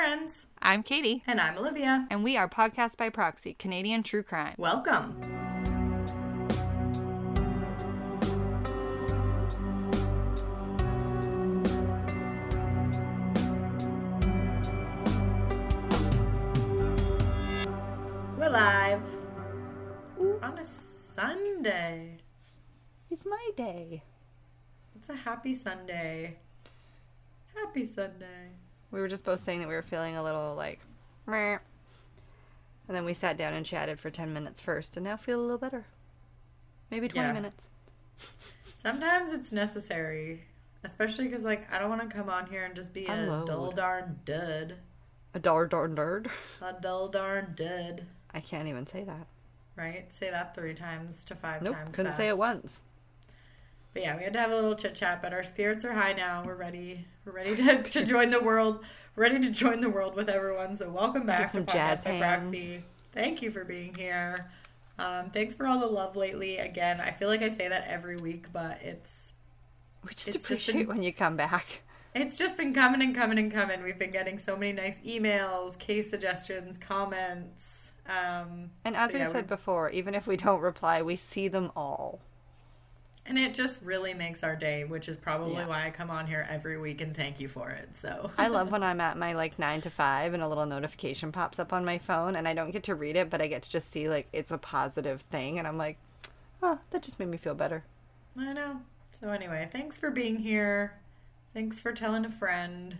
friends. I'm Katie, And I'm Olivia. and we are Podcast by Proxy, Canadian True Crime. Welcome. We're live on a Sunday. It's my day. It's a happy Sunday. Happy Sunday. We were just both saying that we were feeling a little like, meh. And then we sat down and chatted for 10 minutes first, and now feel a little better. Maybe 20 Yeah. minutes. Sometimes it's necessary, especially because like I don't want to come on here and just be a dull darn dud, A dull darn nerd. a dull darn dud. I can't even say that. Right? Say that three times to five Nope, times. couldn't say it once. But yeah, we had to have a little chit chat. But our spirits are high now. We're ready. We're ready to, to join the world. We're ready to join the world with everyone. So welcome back to Podcast by. Proxy. Thank you for being here. Um, thanks for all the love lately. Again, I feel like I say that every week, but it's We just It's just appreciate been- when you come back. It's just been coming and coming and coming. We've been getting so many nice emails, case suggestions, comments. Um, And as so we yeah, said before, even if we don't reply, we see them all. And it just really makes our day, which is probably Yeah. why I come on here every week and thank you for it. So I love when I'm at my like nine to five and a little notification pops up on my phone and I don't get to read it, but I get to just see like it's a positive thing and I'm like, oh, that just made me feel better. I know. So anyway, thanks for being here. Thanks for telling a friend.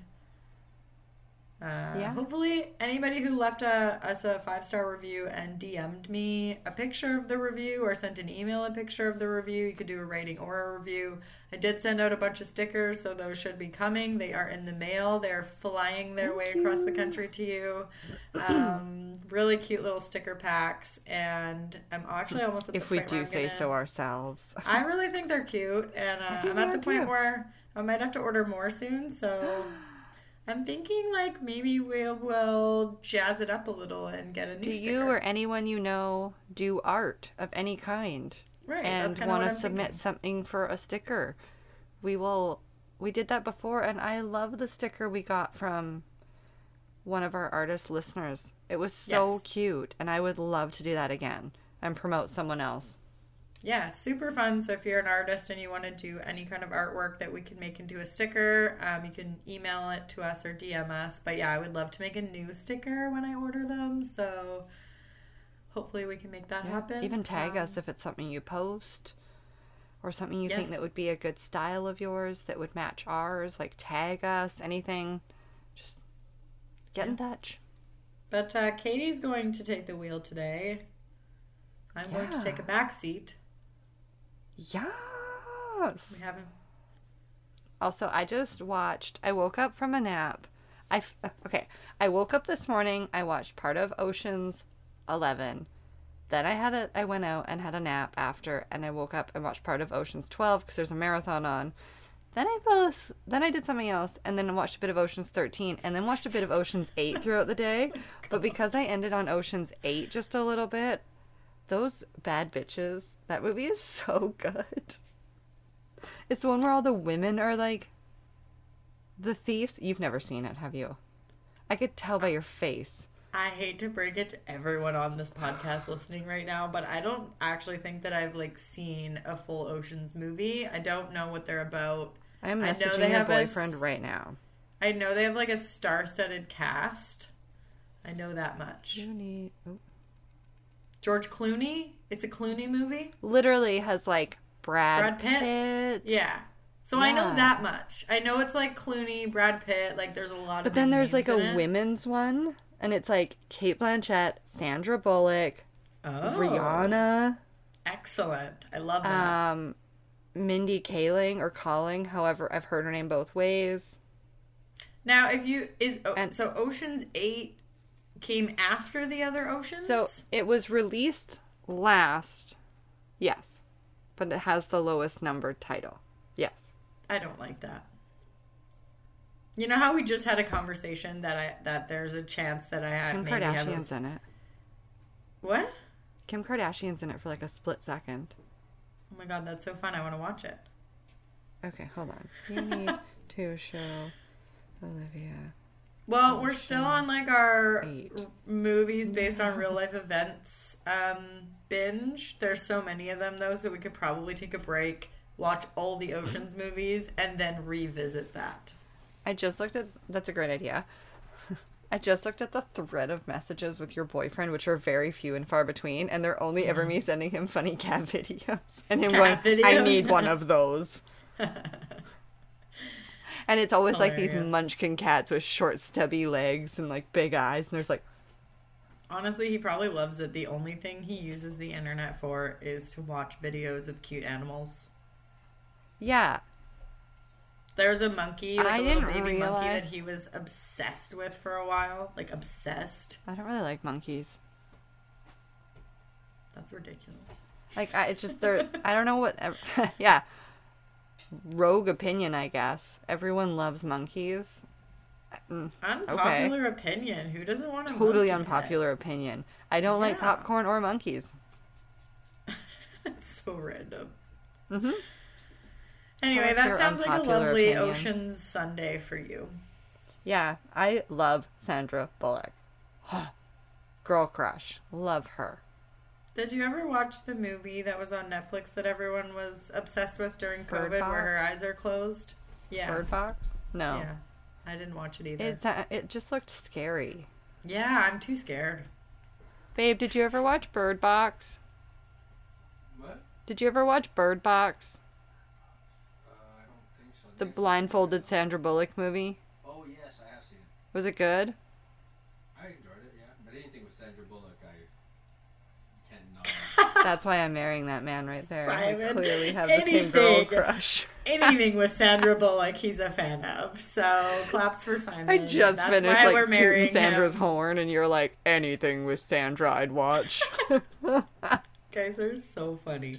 Uh, Yeah. Hopefully, anybody who left a, us a five star review and DM'd me a picture of the review or sent an email a picture of the review, you could do a rating or a review. I did send out a bunch of stickers, so those should be coming. They are in the mail. They're flying their way across the country to you. Um, really cute little sticker packs, and I'm actually almost at the If we do say gonna- so ourselves. I really think they're cute, and uh, I'm at the point too. where I might have to order more soon. So I'm thinking like maybe we'll, we'll jazz it up a little and get a new do sticker. you or anyone you know do art of any kind right? and that's kind of want to submit thinking. something for a sticker? We will. We did that before, and I love the sticker we got from one of our artist listeners. It was so Yes. cute, and I would love to do that again and promote someone else. Yeah, super fun. So if you're an artist and you want to do any kind of artwork that we can make into a sticker, um, you can email it to us or DM us. But yeah, I would love to make a new sticker when I order them. So hopefully we can make that happen. Even tag Um, us if it's something you post or something you think that would be a good style of yours that would match ours. Like tag us, anything. Just get in touch. But uh, Katie's going to take the wheel today. I'm going to take a back seat. Yes. We haven't. Also, I just watched. I woke up from a nap. I uh, okay. I woke up this morning. I watched part of Ocean's Eleven. Then I had a. I went out and had a nap after, and I woke up and watched part of Ocean's Twelve because there's a marathon on. Then I fell. Then I did something else, and then watched a bit of Ocean's Thirteen, and then watched a bit of Ocean's Eight throughout the day. But because I ended on Ocean's Eight just a little bit, those bad bitches. That movie is so good. It's the one where all the women are like the thieves. You've never seen it, have you? I could tell by your face. I hate to break it to everyone on this podcast listening right now, but I don't actually think that I've like seen a full Ocean's movie. I don't know what they're about. I I know messaging your have a boyfriend right now. I know they have like a star-studded cast. I know that much. You need oh. George Clooney. It's a Clooney movie. literally has like Brad, Brad Pitt? Pitt. Yeah. So I know that much. I know it's like Clooney, Brad Pitt. Like there's a lot of. But then there's like a it. women's one, and it's like Cate Blanchett, Sandra Bullock, Oh, Rihanna, Excellent. I love that. um, Mindy Kaling or Calling. However, I've heard her name both ways. now, if you is oh, and- so Ocean's Eight came after the other Oceans. So it was released last, yes, but it has the lowest numbered title. Yes. I don't like that. You know how we just had a conversation that I that there's a chance that I had Kim maybe have a- Kardashian's in it. What? Kim Kardashian's in it for like a split second. Oh my god, that's so fun! I want to watch it. Okay, hold on. You need to show Olivia Well, oh, we're still on like our Eight. movies based on mm-hmm. real life events um, binge. There's so many of them though, so we could probably take a break, watch all the Ocean's mm-hmm. movies, and then revisit that. I just looked at. That's a great idea. I just looked at the thread of messages with your boyfriend, which are very few and far between, and they're only ever mm-hmm. me sending him funny cat videos and him Cat going, "I need one of those." and it's always like these munchkin cats with short, stubby legs and like big eyes, and there's like, Honestly, he probably loves it. The only thing he uses the internet for is to watch videos of cute animals. yeah, There's a monkey, like I a little baby monkey realize- that he was obsessed with for a while. Like obsessed. I don't really like monkeys. That's ridiculous. Like I it's just they're I don't know what yeah. Rogue opinion, I guess. Everyone loves monkeys. Mm, Unpopular opinion. Who doesn't want a Totally monkey pet? unpopular opinion. I don't like popcorn or monkeys. That's so random. Mhm. Anyway, that sounds like a lovely opinion? Ocean's Sunday for you. Yeah, I love Sandra Bullock. Girl crush. Love her. Did you ever watch the movie that was on Netflix that everyone was obsessed with during Bird COVID, where her eyes are closed? Yeah, Bird Box? No. yeah. I didn't watch it either. It's uh, it just looked scary. Yeah, I'm too scared. Babe, did you ever watch Bird Box? What? Did you ever watch Bird Box? Uh, I don't think so. The blindfolded Sandra Bullock movie? Oh yes, I have seen it. Was it good? I enjoyed it, yeah. But anything with Sandra Bullock, I cannot. That's why I'm marrying that man right there. I Simon, clearly have the same girl crush. Anything with Sandra Bullock, he's a fan of. So claps for Simon. I just That's finished like tooting Sandra's him. horn, and you're like, anything with Sandra, I'd watch. Guys are so funny.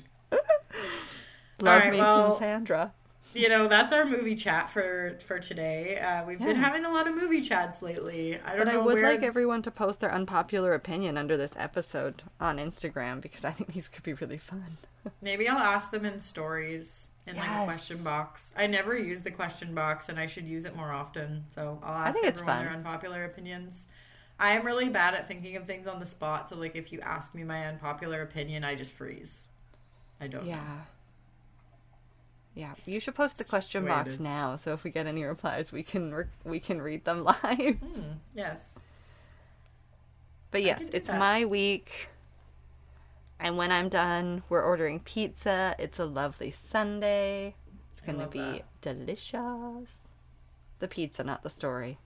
Love right, me well- some Sandra. You know, that's our movie chat for for today. Uh, we've been having a lot of movie chats lately. I don't But I would where. like everyone to post their unpopular opinion under this episode on Instagram because I think these could be really fun. Maybe I'll ask them in stories in like a question box. I never use the question box, and I should use it more often. So I'll ask everyone their unpopular opinions. I am really bad at thinking of things on the spot. So like, if you ask me my unpopular opinion, I just freeze. I don't. know. Yeah. You should post the question the box now, so if we get any replies, we can re- we can read them live. Hmm, yes. But yes, it's that. my week. And when I'm done, we're ordering pizza. It's a lovely Sunday. It's going to be that. delicious. The pizza, not the story.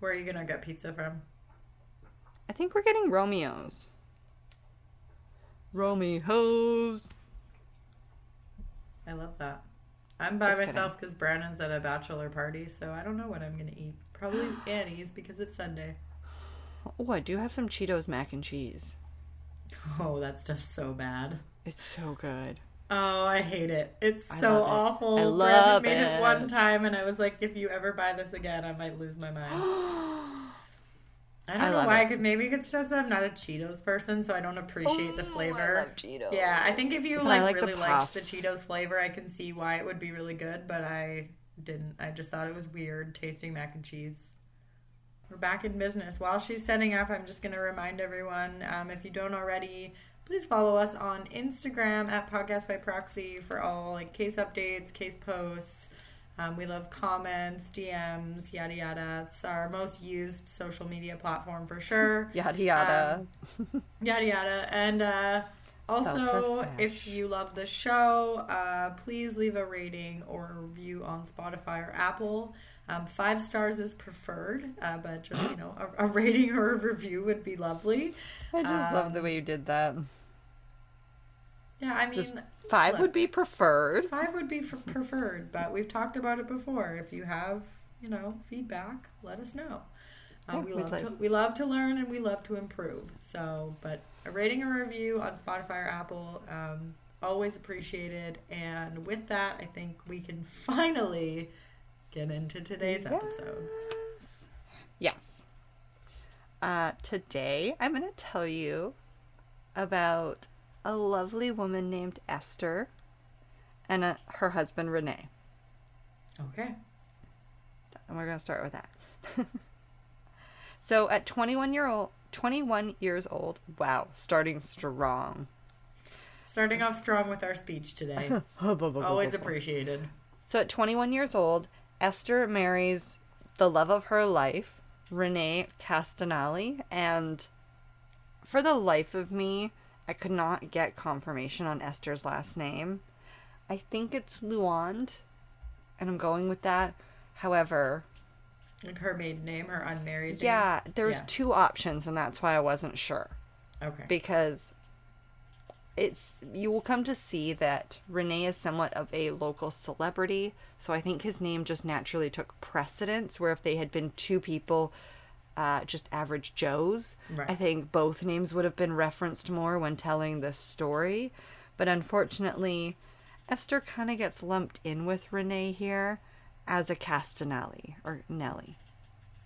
Where are you gonna get pizza from? I think we're getting Romeo's. Romeo's. I love that. I'm by Just myself because Brandon's at a bachelor party, so I don't know what I'm gonna eat. Probably Annie's because it's Sunday. Oh, I do have some Cheetos mac and cheese. Oh, that's just so bad. It's so good. Oh, I hate it. It's I so love it. awful. I Brandon love made it. it. one time, and I was like, if you ever buy this again, I might lose my mind. I don't I know why. it. I could maybe it's just I'm not a Cheetos person, so I don't appreciate the Oh, I flavor. love Cheetos. Yeah, I think if you I like, like the really liked the. Cheetos flavor, I can see why it would be really good, but I didn't. I just thought it was weird tasting mac and cheese. We're back in business. While she's setting up, I'm just going to remind everyone um, if you don't already, please follow us on Instagram at Podcast by Proxy for all like case updates, case posts. Um, we love comments, DMs, yada yada. It's our most used social media platform for sure Yada yada. yada yada and uh also if you love the show uh please leave a rating or a review on spotify or apple um, five stars is preferred uh, but just you know a, a rating or a review would be lovely I just love the um, way you did that. Yeah i mean Just five look. would be preferred. five would be preferred but we've talked about it before if you have you know feedback let us know uh, we love like- to we love to learn and we love to improve so but a rating or review on spotify or apple um, always appreciated and with that i think we can finally get into today's episode Yes. Yes. Uh, today, I'm going to tell you about a lovely woman named Esther and uh her husband Renee. okay and we're gonna start with that. so at 21 year old, 21 years old, wow, starting strong. Starting off strong with our speech today. Always appreciated. So at 21 years old, Esther marries the love of her life, Renee Castellani, and for the life of me, I could not get confirmation on Esther's last name. I think it's Luond, and I'm going with that. However, Like her maiden name, her unmarried name. yeah, there's Yeah. two options, and that's why I wasn't sure. Okay. because it's you will come to see that Renee is somewhat of a local celebrity, so I think his name just naturally took precedence. Where if they had been two people, uh, just average Joes, Right. I think both names would have been referenced more when telling the story. But unfortunately, Esther kind of gets lumped in with Renee here as a Castanelli or Nelly.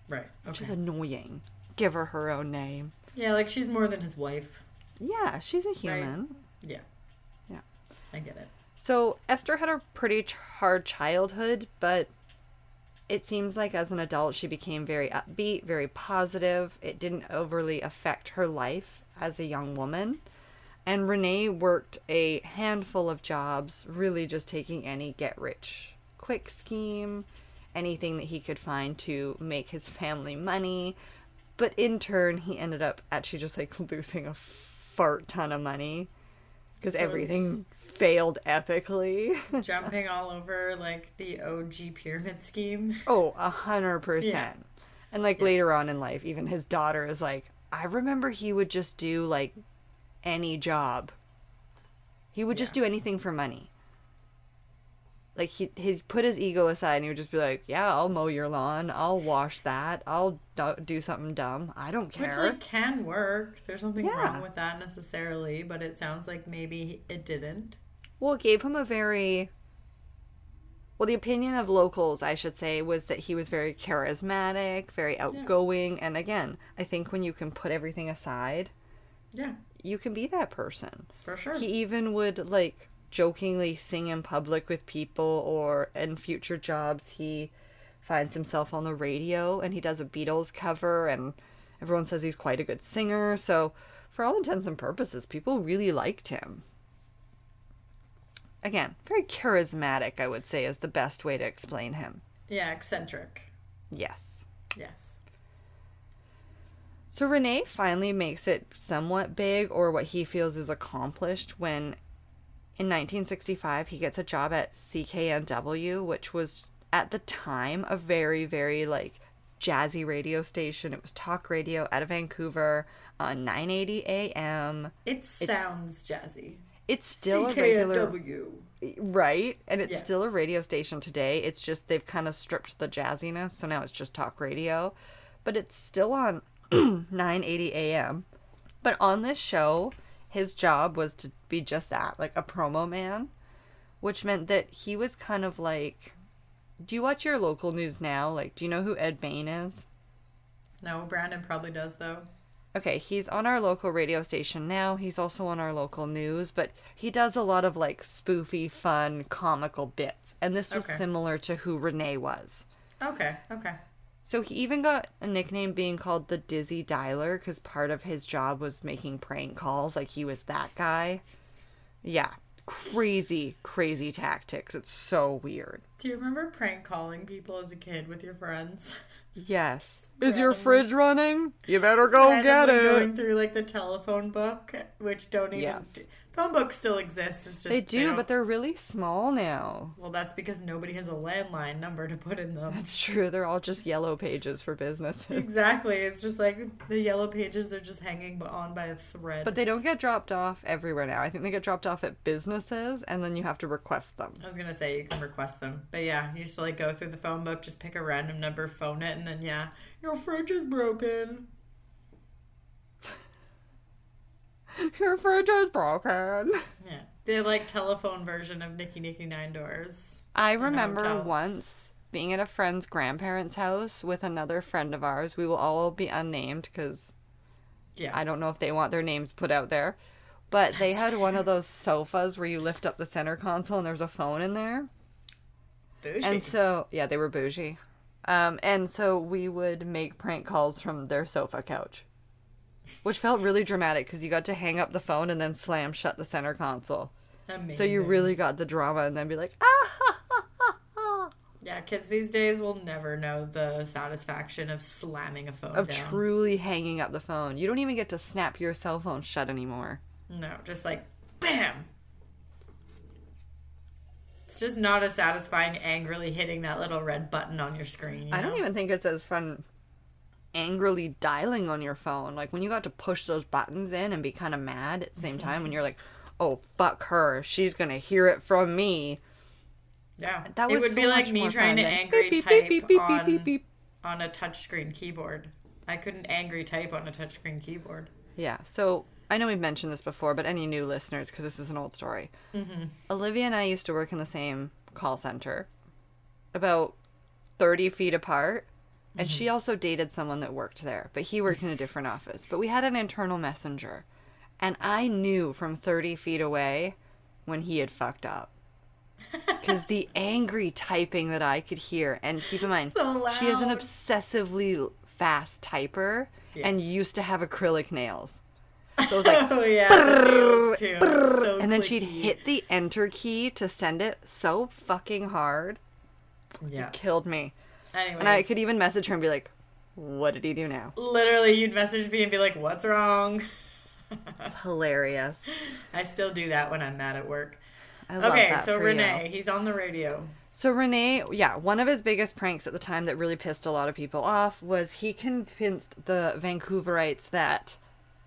right. which is annoying. Give her her own name. Yeah, like she's more than his wife. Yeah, she's a human. Yeah. Yeah. I get it. So Esther had a pretty hard childhood, but it seems like as an adult she became very upbeat, very positive. It didn't overly affect her life as a young woman. And Renee worked a handful of jobs, really just taking any get rich quick scheme, anything that he could find to make his family money. But in turn, he ended up actually just like losing a fart ton of money because So everything failed epically. Jumping all over like the OG pyramid scheme. oh, a hundred percent. Yeah. And like later on in life, even his daughter is like, I remember he would just do like any job. He would just do anything for money. Like he he's put his ego aside and he would just be like, "Yeah, I'll mow your lawn. I'll wash that. I'll do, do something dumb. I don't care." Which like can work. There's nothing Yeah. wrong with that necessarily, but it sounds like maybe it didn't. Well, it gave him a very. Well, the opinion of locals, I should say, was that he was very charismatic, very outgoing. And again, I think when you can put everything aside, Yeah, you can be that person. for sure. He even would, like, jokingly sing in public with people, or in future jobs, he finds himself on the radio and he does a Beatles cover, and everyone says he's quite a good singer. So, for all intents and purposes, people really liked him. Again, very charismatic, I would say, is the best way to explain him. yeah, eccentric. Yes. Yes. So Renee finally makes it somewhat big, or what he feels is accomplished, when in 1965 he gets a job at CKNW, which was at the time a very, very like jazzy radio station. It was talk radio out of Vancouver on 980 AM. It sounds jazzy. It's still a regular right, and it's Yeah. still a radio station today. It's just they've kind of stripped the jazziness, so now it's just talk radio, but it's still on 9:80 a.m. But on this show, his job was to be just that, like a promo man, which meant that he was kind of like Do you watch your local news now? Like, do you know who Ed Bain is? No, Brandon probably does though. Okay, he's on our local radio station now. He's also on our local news, but he does a lot of like spoofy, fun, comical bits. And this was Okay. similar to who Renee was. Okay, okay. So he even got a nickname being called the Dizzy Dialer because part of his job was making prank calls. Like he was that guy. Yeah. Crazy, crazy tactics. It's so weird. Do you remember prank calling people as a kid with your friends? Yes. Is your fridge running? You better go get it. Going through like the telephone book, which don't even. Yes. Phone books still exist. It's just They do, don't- but they're really small now. Well, that's because nobody has a landline number to put in them. That's true. They're all just yellow pages for businesses. exactly. It's just like the yellow pages. They're just hanging on by a thread. But they don't get dropped off everywhere now. I think they get dropped off at businesses and then you have to request them. I was gonna say you can request them, but yeah, you just like go through the phone book, just pick a random number, phone it, and then yeah, your fridge is broken. Your fridge is broken. Yeah, the like telephone version of Nicky Nicky Nine Doors. I remember once being at a friend's grandparents' house with another friend of ours. We will all be unnamed because Yeah, I don't know if they want their names put out there. But they had one of those sofas where you lift up the center console and there's a phone in there. bougie. And so, yeah, they were bougie. Um, and so we would make prank calls from their sofa couch, which felt really dramatic because you got to hang up the phone and then slam shut the center console. Amazing. So you really got the drama and then be like, ah, ha, ha, ha, ha. Yeah, kids these days will never know the satisfaction of slamming a phone of down. truly hanging up the phone. You don't even get to snap your cell phone shut anymore. No, just like bam. It's just not as satisfying angrily hitting that little red button on your screen. you I don't even think it's as fun angrily dialing on your phone. Like when you got to push those buttons in and be kind of mad at the same time when you're like, oh, fuck her. She's going to hear it from me. Yeah, That it was would so be like me trying to than angry beep, beep, type beep, beep, on, beep, beep, beep. on a touchscreen keyboard. I couldn't angry type on a touchscreen keyboard. Yeah. So I know we've mentioned this before, but any new listeners, because this is an old story. Mm-hmm. Olivia and I used to work in the same call center, about 30 feet apart. And she mm-hmm. also dated someone that worked there, but he worked in a different office. But we had an internal messenger. And I knew from 30 feet away when he had fucked up. Because the angry typing that I could hear, and keep in mind, So she is an obsessively fast typer and used to have acrylic nails. So it was like, Oh yeah, too. It's so and then she'd hit the enter key to send it so fucking hard. Yeah. It Killed me. Anyways, And I could even message her and be like, what did he do now? literally you'd message me and be like, "What's wrong?" It's hilarious. I still do that when I'm mad at work. I love Okay, that so for Renee, you. he's on the radio. So Renee, yeah, one of his biggest pranks at the time that really pissed a lot of people off was he convinced the Vancouverites that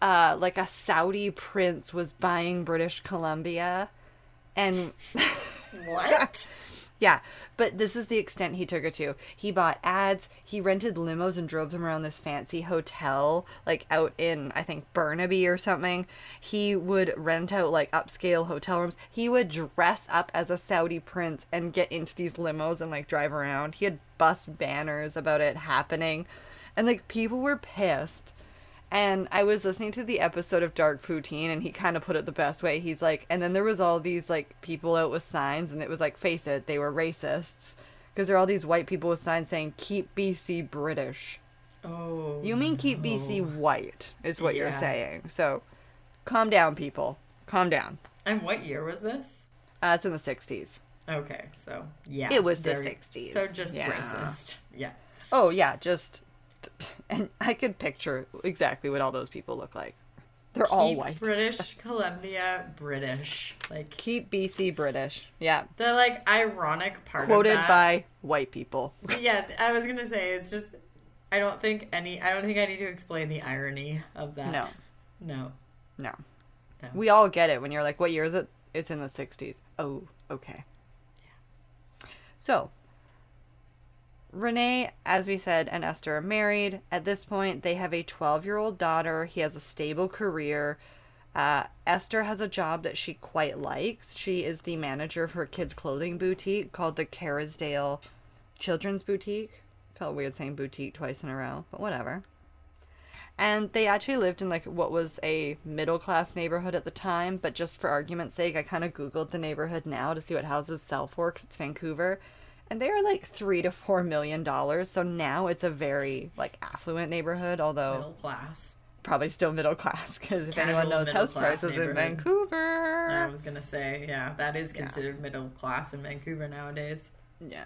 uh like a Saudi prince was buying British Columbia and What? Yeah, but this is the extent he took it to. He bought ads, he rented limos and drove them around this fancy hotel, like out in, I think, Burnaby or something. He would rent out like upscale hotel rooms. He would dress up as a Saudi prince and get into these limos and like drive around. He had bus banners about it happening. And like people were pissed. And I was listening to the episode of Dark Poutine, and he kind of put it the best way. He's like, and then there was all these like people out with signs, and it was like, face it, they were racists because there are all these white people with signs saying "Keep BC British." Oh. You mean keep BC white is what you're saying. So, calm down, people. Calm down. And what year was this? Uh, it's in the '60s. Okay, so yeah, It was the 60s, So just yeah. racist. Yeah. Oh yeah, just and I could picture exactly what all those people look like. They're all Keep white. British Columbia British. Like Keep BC British. Yeah. the like ironic part Quoted of that, by white people. Yeah, I was gonna say it's just I don't think any I don't think I need to explain the irony of that. No. No. No. No. We all get it when you're like, what year is it? It's in the 60s. Oh, okay. Yeah. So, Renee, as we said, and Esther are married. At this point, they have a 12 year old daughter. He has a stable career. Uh, Esther has a job that she quite likes. She is the manager of her kids' clothing boutique called the Carisdale Children's Boutique. Felt weird saying boutique twice in a row, but whatever. And they actually lived in like what was a middle class neighborhood at the time, but just for argument's sake, I kind of googled the neighborhood now to see what houses sell for because it's Vancouver, and they are like three to four million dollars. So now it's a very like affluent neighborhood, although Middle class. probably still middle class because if anyone knows house prices in. Vancouver, I was gonna say, yeah, that is considered middle class in Vancouver nowadays. Yeah.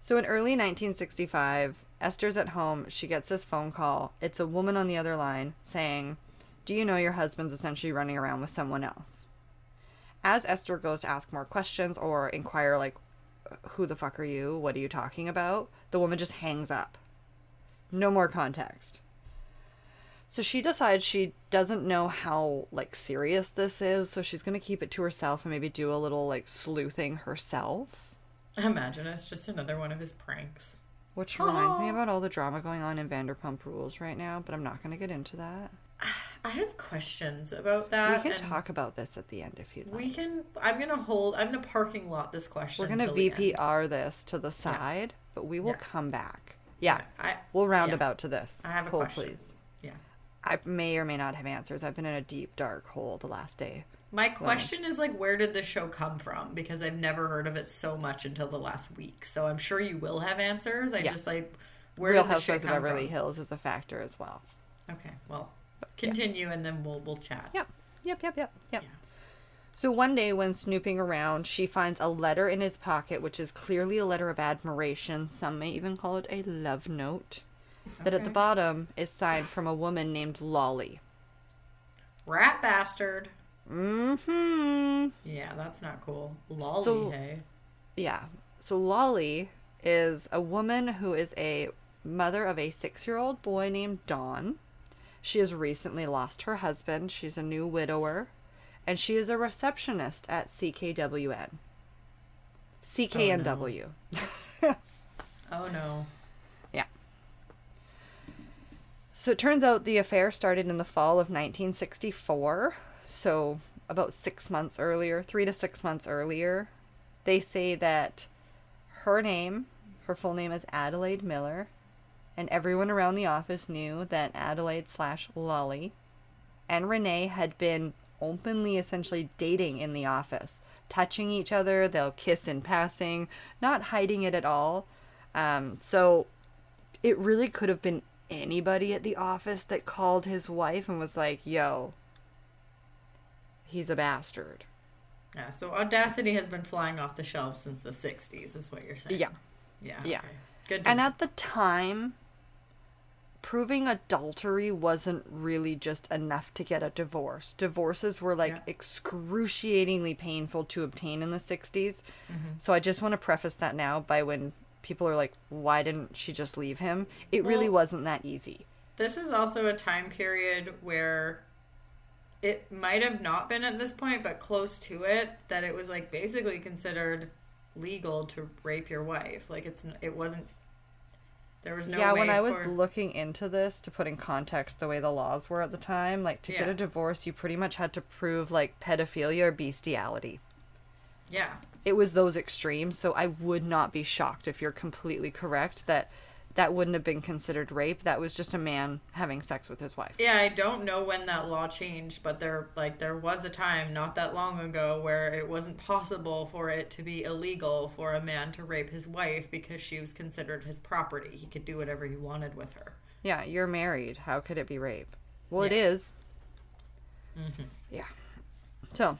So in early 1965, Esther's at home. She gets this phone call. It's a woman on the other line saying, Do you know your husband's essentially running around with someone else? As Esther goes to ask more questions or inquire, like, Who the fuck are you? What are you talking about? The woman just hangs up. No more context. So she decides she doesn't know how like serious this is, so she's gonna keep it to herself and maybe do a little like sleuthing herself. Imagine it's just another one of his pranks. Which reminds me about all the drama going on in Vanderpump Rules right now, but I'm not going to get into that. I have questions about that. we can talk about this at the end if you'd like. We can. I'm gonna hold. I'm gonna parking lot this question. We're going to till end. VPR this to the side, but we will Yeah. come back. Yeah, I. we'll round yeah. about to this. I have a Hold, question. please. Yeah. I may or may not have answers. I've been in a deep, dark hole the last day. My question is like, where did the show come from? Because I've never heard of it so much until the last week. So I'm sure you will have answers. I Yes. just like, where Real did the Housewives of Beverly from? Hills is a factor as well. Okay, well, continue and then we'll we'll chat. Yep. Yep, yep, yep, yep. Yeah. So one day when snooping around, she finds a letter in his pocket, which is clearly a letter of admiration. Some may even call it a love note. That at the bottom is signed from a woman named Lolly. Rat bastard. Mm-hmm. Yeah, that's not cool. Lolly, So- hey. Yeah. So Lolly is a woman who is a mother of a six-year-old boy named Dawn. She has recently lost her husband. She's a new widower. And she is a receptionist at CKWN. CKNW. Oh, oh no. Yeah. So it turns out the affair started in the fall of 1964. So about six months earlier, three to six months earlier. They say that her name, her full name is Adelaide Miller, and everyone around the office knew that Adelaide slash Lolly and Renee had been openly essentially dating in the office, touching each other. They'll kiss in passing, not hiding it at all. Um, so it really could have been anybody at the office that called his wife and was like, yo, he's a bastard. Yeah, so Audacity has been flying off the shelves since the 60s, is what you're saying. Yeah. Yeah. Yeah. okay. Good. And know. at the time, proving adultery wasn't really just enough to get a divorce. Divorces were like Yeah. excruciatingly painful to obtain in the 60s. Mm-hmm. So I just want to preface that now by when people are like, why didn't she just leave him? It really wasn't that easy. This is also a time period where it might have not been at this point, but close to it, that it was like basically considered legal to rape your wife. Like it's it wasn't. There was no yeah, way when I was for, looking into this to put in context the way the laws were at the time, like to get a divorce, you pretty much had to prove like pedophilia or bestiality. yeah. It was those extremes, so I would not be shocked if you're completely correct that that wouldn't have been considered rape. That was just a man having sex with his wife. Yeah, I don't know when that law changed, but there like there was a time not that long ago where it wasn't possible for it to be illegal for a man to rape his wife because she was considered his property. He could do whatever he wanted with her. Yeah, you're married. How could it be rape? Well, it is. Yeah. is. Mm-hmm. Yeah. So,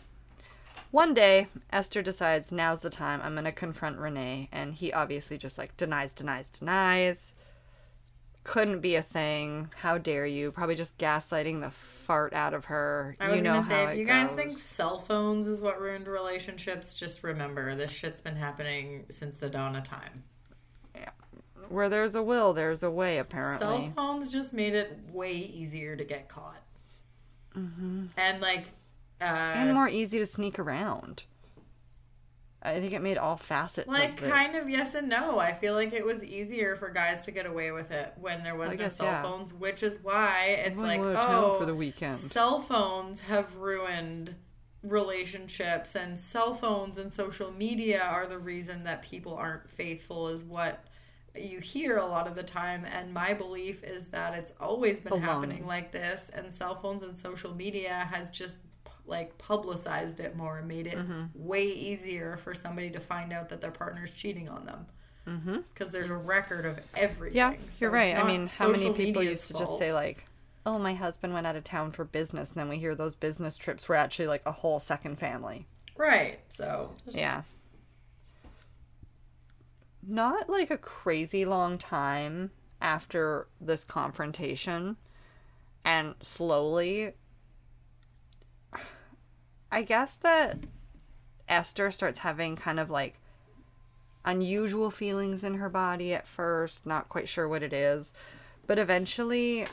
one day, Esther decides now's the time. I'm going to confront Renee. And he obviously just like denies, denies, denies. Couldn't be a thing. How dare you? Probably just gaslighting the fart out of her. I was you know gonna say, how if you guys goes. think cell phones is what ruined relationships, just remember this shit's been happening since the dawn of time. Yeah. Where there's a will, there's a way, apparently. Cell phones just made it way easier to get caught. Mm-hmm. And like, uh, and more easy to sneak around. I think it made all facets like of kind of yes and no. I feel like it was easier for guys to get away with it when there was I no guess, cell yeah. phones, which is why it's Everyone like went out of town oh, for the weekend. cell phones have ruined relationships, and cell phones and social media are the reason that people aren't faithful. Is what you hear a lot of the time, and my belief is that it's always been happening like this, and cell phones and social media has just like publicized it more and made it Mm-hmm. way easier for somebody to find out that their partner's cheating on them. Because there's a record of everything. Yeah, So you're right. I mean, how many people used to just say like, "Oh, my husband went out of town for business," and then we hear those business trips were actually like a whole second family. right? So just, Yeah. Not like a crazy long time after this confrontation, and slowly, I guess that Esther starts having kind of like unusual feelings in her body at first, not quite sure what it is, but eventually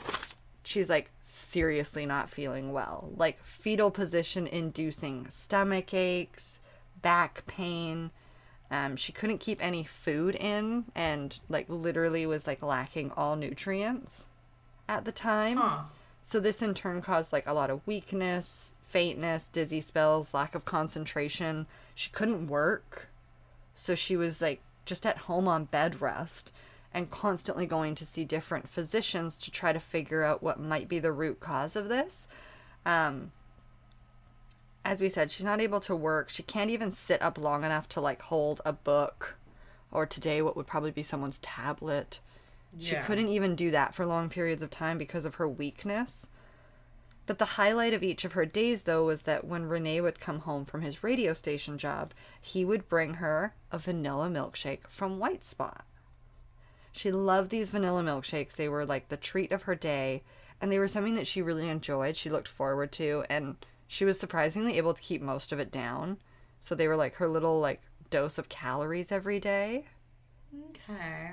she's like seriously not feeling well. Like fetal position inducing stomach aches, back pain. Um, she couldn't keep any food in and like literally was like lacking all nutrients at the time. Huh. So this in turn caused like a lot of weakness, faintness, dizzy spells, lack of concentration. She couldn't work. So she was like just at home on bed rest and constantly going to see different physicians to try to figure out what might be the root cause of this. Um as we said, she's not able to work. She can't even sit up long enough to like hold a book or today what would probably be someone's tablet. She couldn't even do that for long periods of time because of her weakness. But the highlight of each of her days, though, was that when Renee would come home from his radio station job, he would bring her a vanilla milkshake from White Spot. She loved these vanilla milkshakes. They were like the treat of her day, and they were something that she really enjoyed. She looked forward to, and she was surprisingly able to keep most of it down. So they were like her little like dose of calories every day. Okay.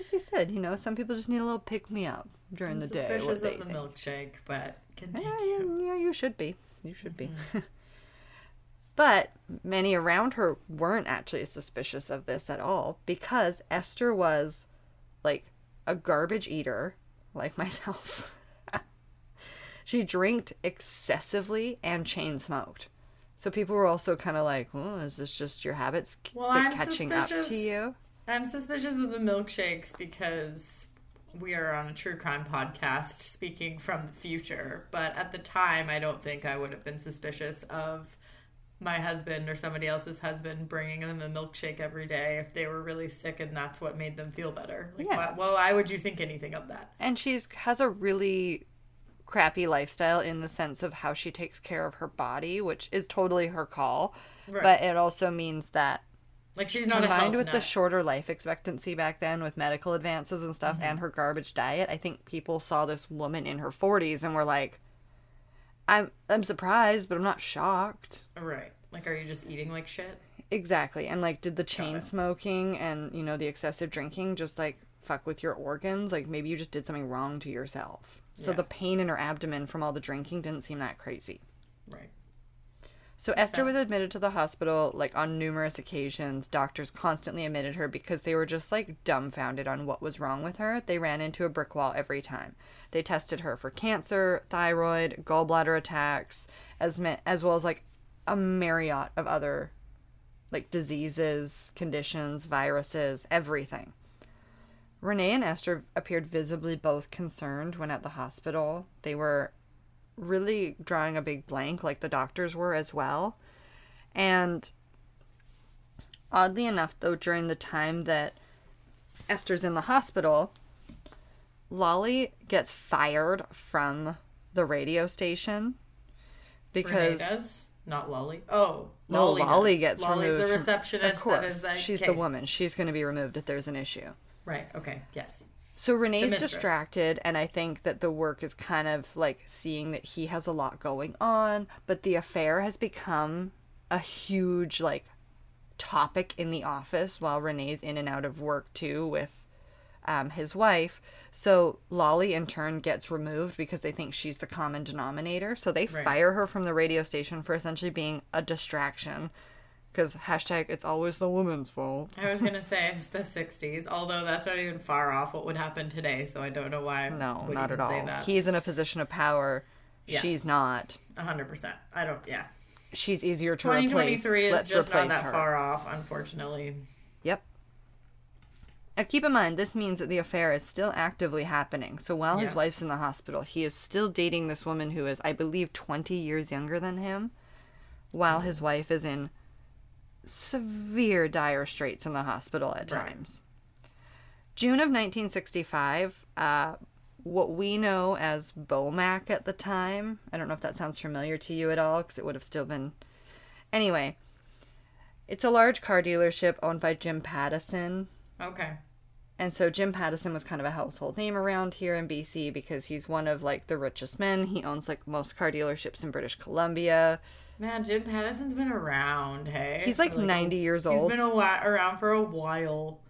As we said, you know, some people just need a little pick me up during I'm the day. suspicious of the think. milkshake, but continue. Yeah, yeah, yeah, you should be. You should be. Mm-hmm. but many around her weren't actually suspicious of this at all because Esther was like a garbage eater, like myself. she drank excessively and chain smoked. So people were also kind of like, "Oh, is this just your habits Well, catching up to you?" I'm suspicious of the milkshakes because we are on a true crime podcast speaking from the future. But at the time, I don't think I would have been suspicious of my husband or somebody else's husband bringing them a milkshake every day if they were really sick and that's what made them feel better. Like, Yeah. why, well, why would you think anything of that? and she's has a really crappy lifestyle in the sense of how she takes care of her body, which is totally her call. Right. But it also means that Like she's not a combined with the shorter life expectancy back then with medical advances and stuff Mm-hmm. and her garbage diet, I think people saw this woman in her 40s and were like I'm I'm surprised, but I'm not shocked. right. Like, are you just eating like shit? Exactly. And like did the chain smoking and, you know, the excessive drinking just like fuck with your organs? Like maybe you just did something wrong to yourself. So Yeah. the pain in her abdomen from all the drinking didn't seem that crazy. Right. So Esther was admitted to the hospital like on numerous occasions. Doctors constantly admitted her because they were just like dumbfounded on what was wrong with her. They ran into a brick wall every time. They tested her for cancer, thyroid, gallbladder attacks, as as well as like a myriad of other like diseases, conditions, viruses, everything. Renee and Esther appeared visibly both concerned when at the hospital. They were really drawing a big blank, like the doctors were as well. And oddly enough, though, during the time that Esther's in the hospital, Lolly gets fired from the radio station because Renee does? Not Lolly. Oh, no, Lolly, does. gets Lolly's removed. the from- receptionist. of course, that is like, she's okay. the woman. She's going to be removed if there's an issue. Right. Okay. Yes. So Renee's distracted, and I think that the work is kind of like seeing that he has a lot going on, but the affair has become a huge like topic in the office while Renee's in and out of work too with um, his wife. So Lolly in turn gets removed because they think she's the common denominator. So they Right. fire her from the radio station for essentially being a distraction. Because hashtag it's always the woman's fault. I was gonna say it's the '60s, although that's not even far off what would happen today. So I don't know why. No, not at all. that. He's in a position of power. Yeah. She's not. hundred percent. I don't. Yeah. She's easier to replace. 2023 is Let's just replace not that her. far off, unfortunately. Yep. Now keep in mind, this means that the affair is still actively happening. So while his wife's in the hospital, he is still dating this woman who is, I believe, 20 years younger than him, while Mm-hmm. his wife is in severe dire straits in the hospital at Right. times. June of 1965, uh, what we know as Bowmac at the time, I don't know if that sounds familiar to you at all, because it would have still been. Anyway, it's a large car dealership owned by Jim Pattison. Okay. And so Jim Pattison was kind of a household name around here in BC because he's one of like the richest men. He owns like most car dealerships in British Columbia. Man, Jim Pattison's been around. Hey, He's like a- 90 years He's old. He's been a whi- around for a while.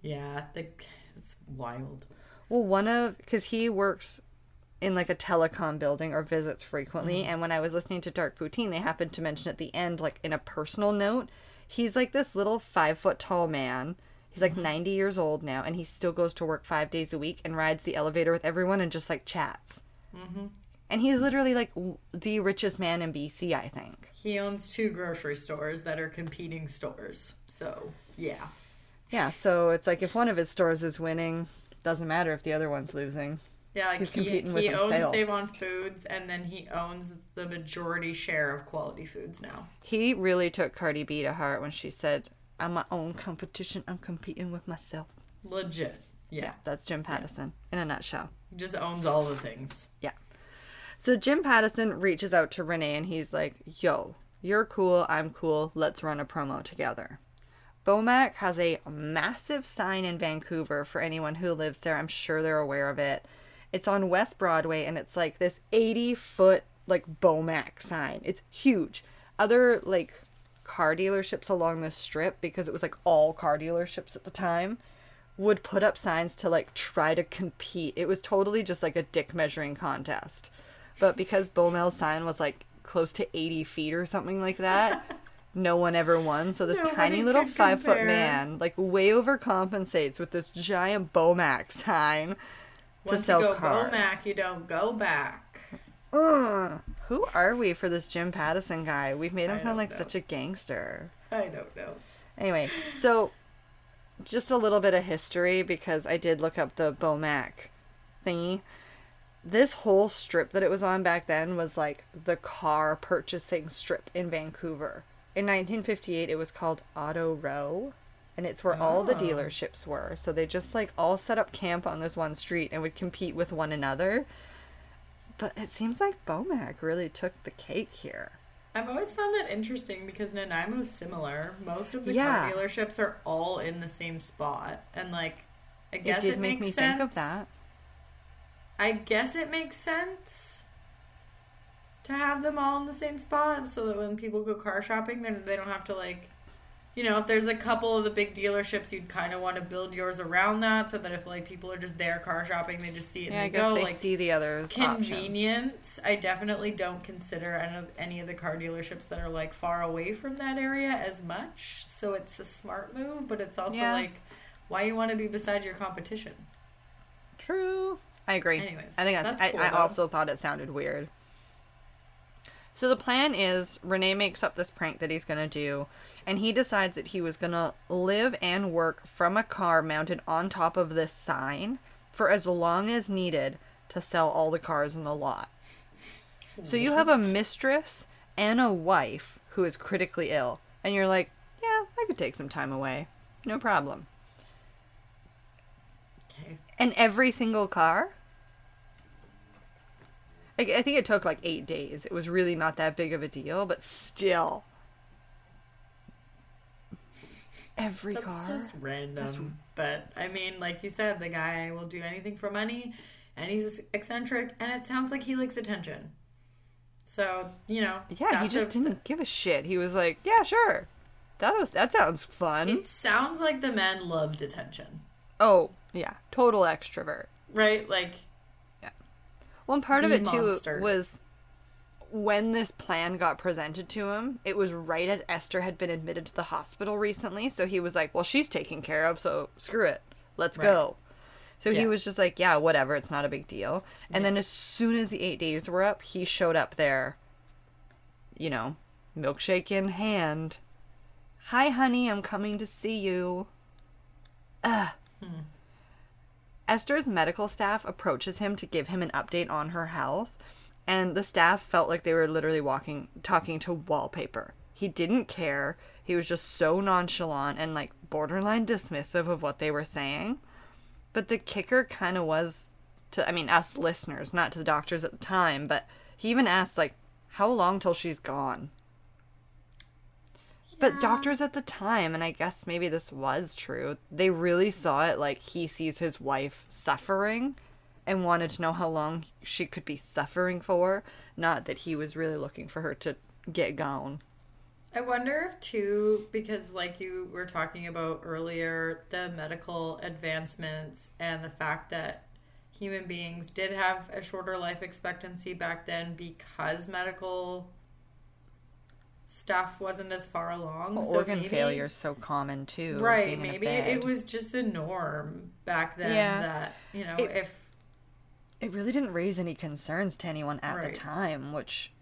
Yeah, think it's wild. Well, one of because he works in like a telecom building or visits frequently. Mm-hmm. And when I was listening to Dark Poutine, they happened to mention at the end, like in a personal note, he's like this little five foot tall man. He's like mm-hmm. 90 years old now, and he still goes to work five days a week and rides the elevator with everyone and just like chats. Mm-hmm. And he's literally like the richest man in BC, I think. He owns two grocery stores that are competing stores. So yeah, Yeah, so it's like if one of his stores is winning, doesn't matter if the other one's losing. Yeah, like He's he, competing with he owns. Save On Foods, and then he owns the majority share of Quality Foods now. He really took Cardi B to heart when she said, "I'm my own competition. I'm competing with myself." Legit. Yeah. That's Jim Pattison in a nutshell. He just owns all the things. So Jim Pattison reaches out to Rene and he's like, Yo, you're cool, I'm cool, let's run a promo together. Bowmac has a massive sign in Vancouver for anyone who lives there. I'm sure they're aware of it. It's on West Broadway and it's like this 80 foot like Bowmac sign. It's huge. Other like car dealerships along the strip, because it was like all car dealerships at the time, would put up signs to like try to compete. It was totally just like a dick measuring contest. But because Bowmac's sign was like close to 80 feet or something like that, no one ever won. So this Nobody tiny little five foot man like way overcompensates with this giant Bowmac sign to Once sell you go cars. Bowmac, you don't go back. Ugh. Who are we for this Jim Pattison guy? We've made him I sound like know. such a gangster. I don't know. Anyway, so just a little bit of history because I did look up the Bowmac thingy. This whole strip that it was on back then was like the car purchasing strip in Vancouver. In 1958, it was called Auto Row, and it's where all the Oh. dealerships were. So they just like all set up camp on this one street and would compete with one another. But it seems like Bowmac really took the cake here. I've always found that interesting because Nanaimo's similar. Most of the Yeah. car dealerships are all in the same spot, and like, I It guess did it, make makes me sense. think of that. I guess it makes sense to have them all in the same spot so that when people go car shopping, then they don't have to like, you know, if there's a couple of the big dealerships, you'd kind of want to build yours around that so that if like people are just there car shopping, they just see it and Yeah, I they guess go. they like see the others. options. convenience, I definitely don't consider any of, any of the car dealerships that are like far away from that area as much. So it's a smart move, but it's also Yeah. like why you want to be beside your competition. True. I agree. Anyways, I think that's, that's cool, I, I also thought it sounded weird. So the plan is Rene makes up this prank that he's gonna do, and he decides that he was gonna live and work from a car mounted on top of this sign for as long as needed to sell all the cars in the lot. So you have a mistress and a wife who is critically ill, and you're like, yeah, I could take some time away, no problem. And every single car? I, I think it took like eight days. It was really not that big of a deal, but still. Every That's car. just random. But I mean, like you said, the guy will do anything for money, and he's eccentric, and it sounds like he likes attention. So you know, Yeah, he just a- didn't give a shit. He was like, "Yeah, sure, that was that sounds fun." It sounds like the man loved attention, oh, yeah, total extrovert. right? Like, Yeah. Well, and part of it too was when this plan got presented to him. It was right as Esther had been admitted to the hospital recently, so he was like, "Well, she's taken care of, so screw it, let's Right. go." So he was just like, "Yeah, whatever, it's not a big deal." And then as soon as the eight days were up, he showed up there. You know, milkshake in hand. Hi, honey, I'm coming to see you. Ugh. Hmm. Esther's medical staff approaches him to give him an update on her health, and the staff felt like they were literally walking talking to wallpaper. He didn't care. He was just so nonchalant and like borderline dismissive of what they were saying. But the kicker kind of was to I mean us listeners, not to the doctors at the time, but he even asked like how long till she's gone? But doctors at the time, and I guess maybe this was true, they really saw it like he sees his wife suffering and wanted to know how long she could be suffering for, not that he was really looking for her to get gone. I wonder if too, because like you were talking about earlier, the medical advancements and the fact that human beings did have a shorter life expectancy back then because medical stuff wasn't as far along. So Organ maybe- failure is so common too. Right. being in a Maybe it was just the norm back then Yeah. that, you know, It- if it really didn't raise any concerns to anyone at the time, which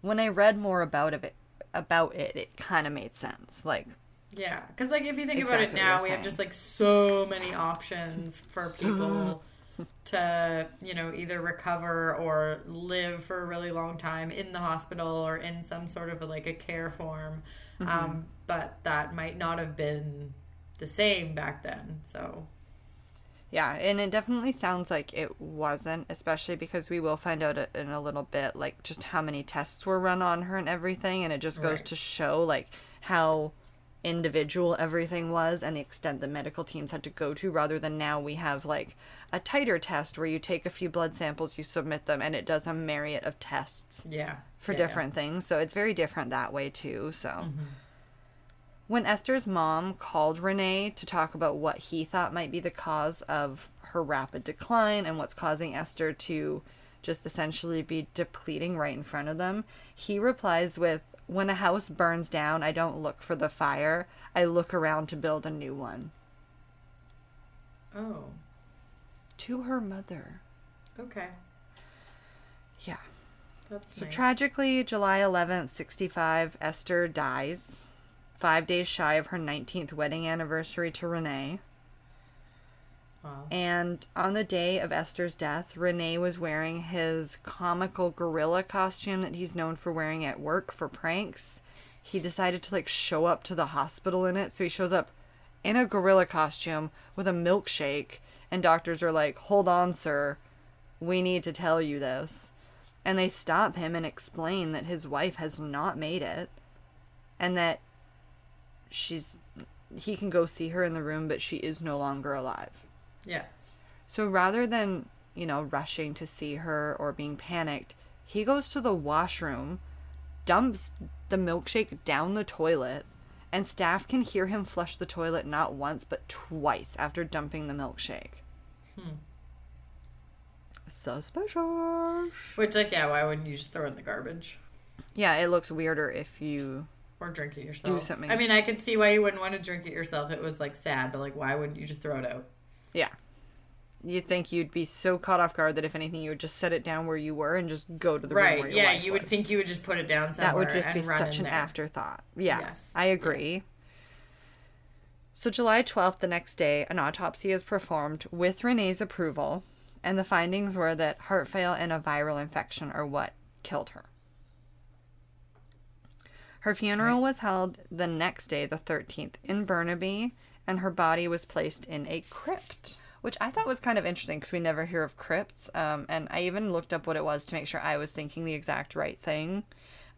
when I read more about it about it, it kind of made sense. Like Yeah, because like if you think about it now, we have just like so many options for people to, you know, either recover or live for a really long time in the hospital or in some sort of like a care form. Um, but that might not have been the same back then. So, Yeah, and it definitely sounds like it wasn't, especially because we will find out in a little bit, like just how many tests were run on her and everything, and it just goes Right. to show like how individual everything was and the extent the medical teams had to go to, rather than now we have like a tighter test where you take a few blood samples, you submit them, and it does a myriad of tests yeah. for Yeah, yeah. different things. So it's very different that way too. So mm-hmm. when Esther's mom called Rene to talk about what he thought might be the cause of her rapid decline and what's causing Esther to just essentially be depleting right in front of them, he replies with, "When a house burns down, I don't look for the fire. I look around to build a new one." Oh, To her mother. okay. Yeah. That's So nice. tragically, July 11th, 65, Esther dies, five days shy of her 19th wedding anniversary to Rene. Wow. And on the day of Esther's death, Rene was wearing his comical gorilla costume that he's known for wearing at work for pranks. He decided to like show up to the hospital in it, so he shows up in a gorilla costume with a milkshake, and doctors are like, "Hold on, sir. We need to tell you this." And they stop him and explain that his wife has not made it and that she's he can go see her in the room, but she is no longer alive. Yeah. So rather than, you know, rushing to see her or being panicked, he goes to the washroom, dumps the milkshake down the toilet, and staff can hear him flush the toilet not once but twice after dumping the milkshake. Hmm. Suspicious. Which, like, yeah, why wouldn't you just throw in the garbage Yeah, it looks weirder if you. or drink it yourself? Do something. I mean, I could see why you wouldn't want to drink it yourself. It was like sad, but like, why wouldn't you just throw it out? Yeah. You'd think you'd be so caught off guard that if anything, you would just set it down where you were and just go to the room Right? your Yeah, you would think you would just put it down somewhere that would just be such an there. afterthought. Yeah, Yes. I agree. So, July 12th, the next day, an autopsy is performed with Rene's approval, and the findings were that heart fail and a viral infection are what killed her. Her funeral was held the next day, the 13th, in Burnaby, and her body was placed in a crypt, which I thought was kind of interesting because we never hear of crypts. Um, and I even looked up what it was to make sure I was thinking the exact right thing.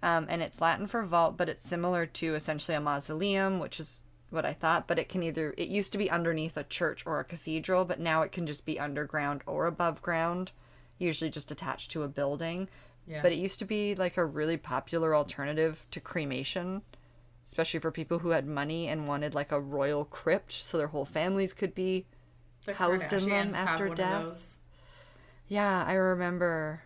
Um, and it's Latin for vault, but it's similar to essentially a mausoleum, which is what I thought. But it can either, it used to be underneath a church or a cathedral, but now it can just be underground or above ground, usually just attached to a building. Yeah. But it used to be like a really popular alternative to cremation, especially for people who had money and wanted like a royal crypt so their whole families could be. The housed in them Kardashians after death. Yeah, I remember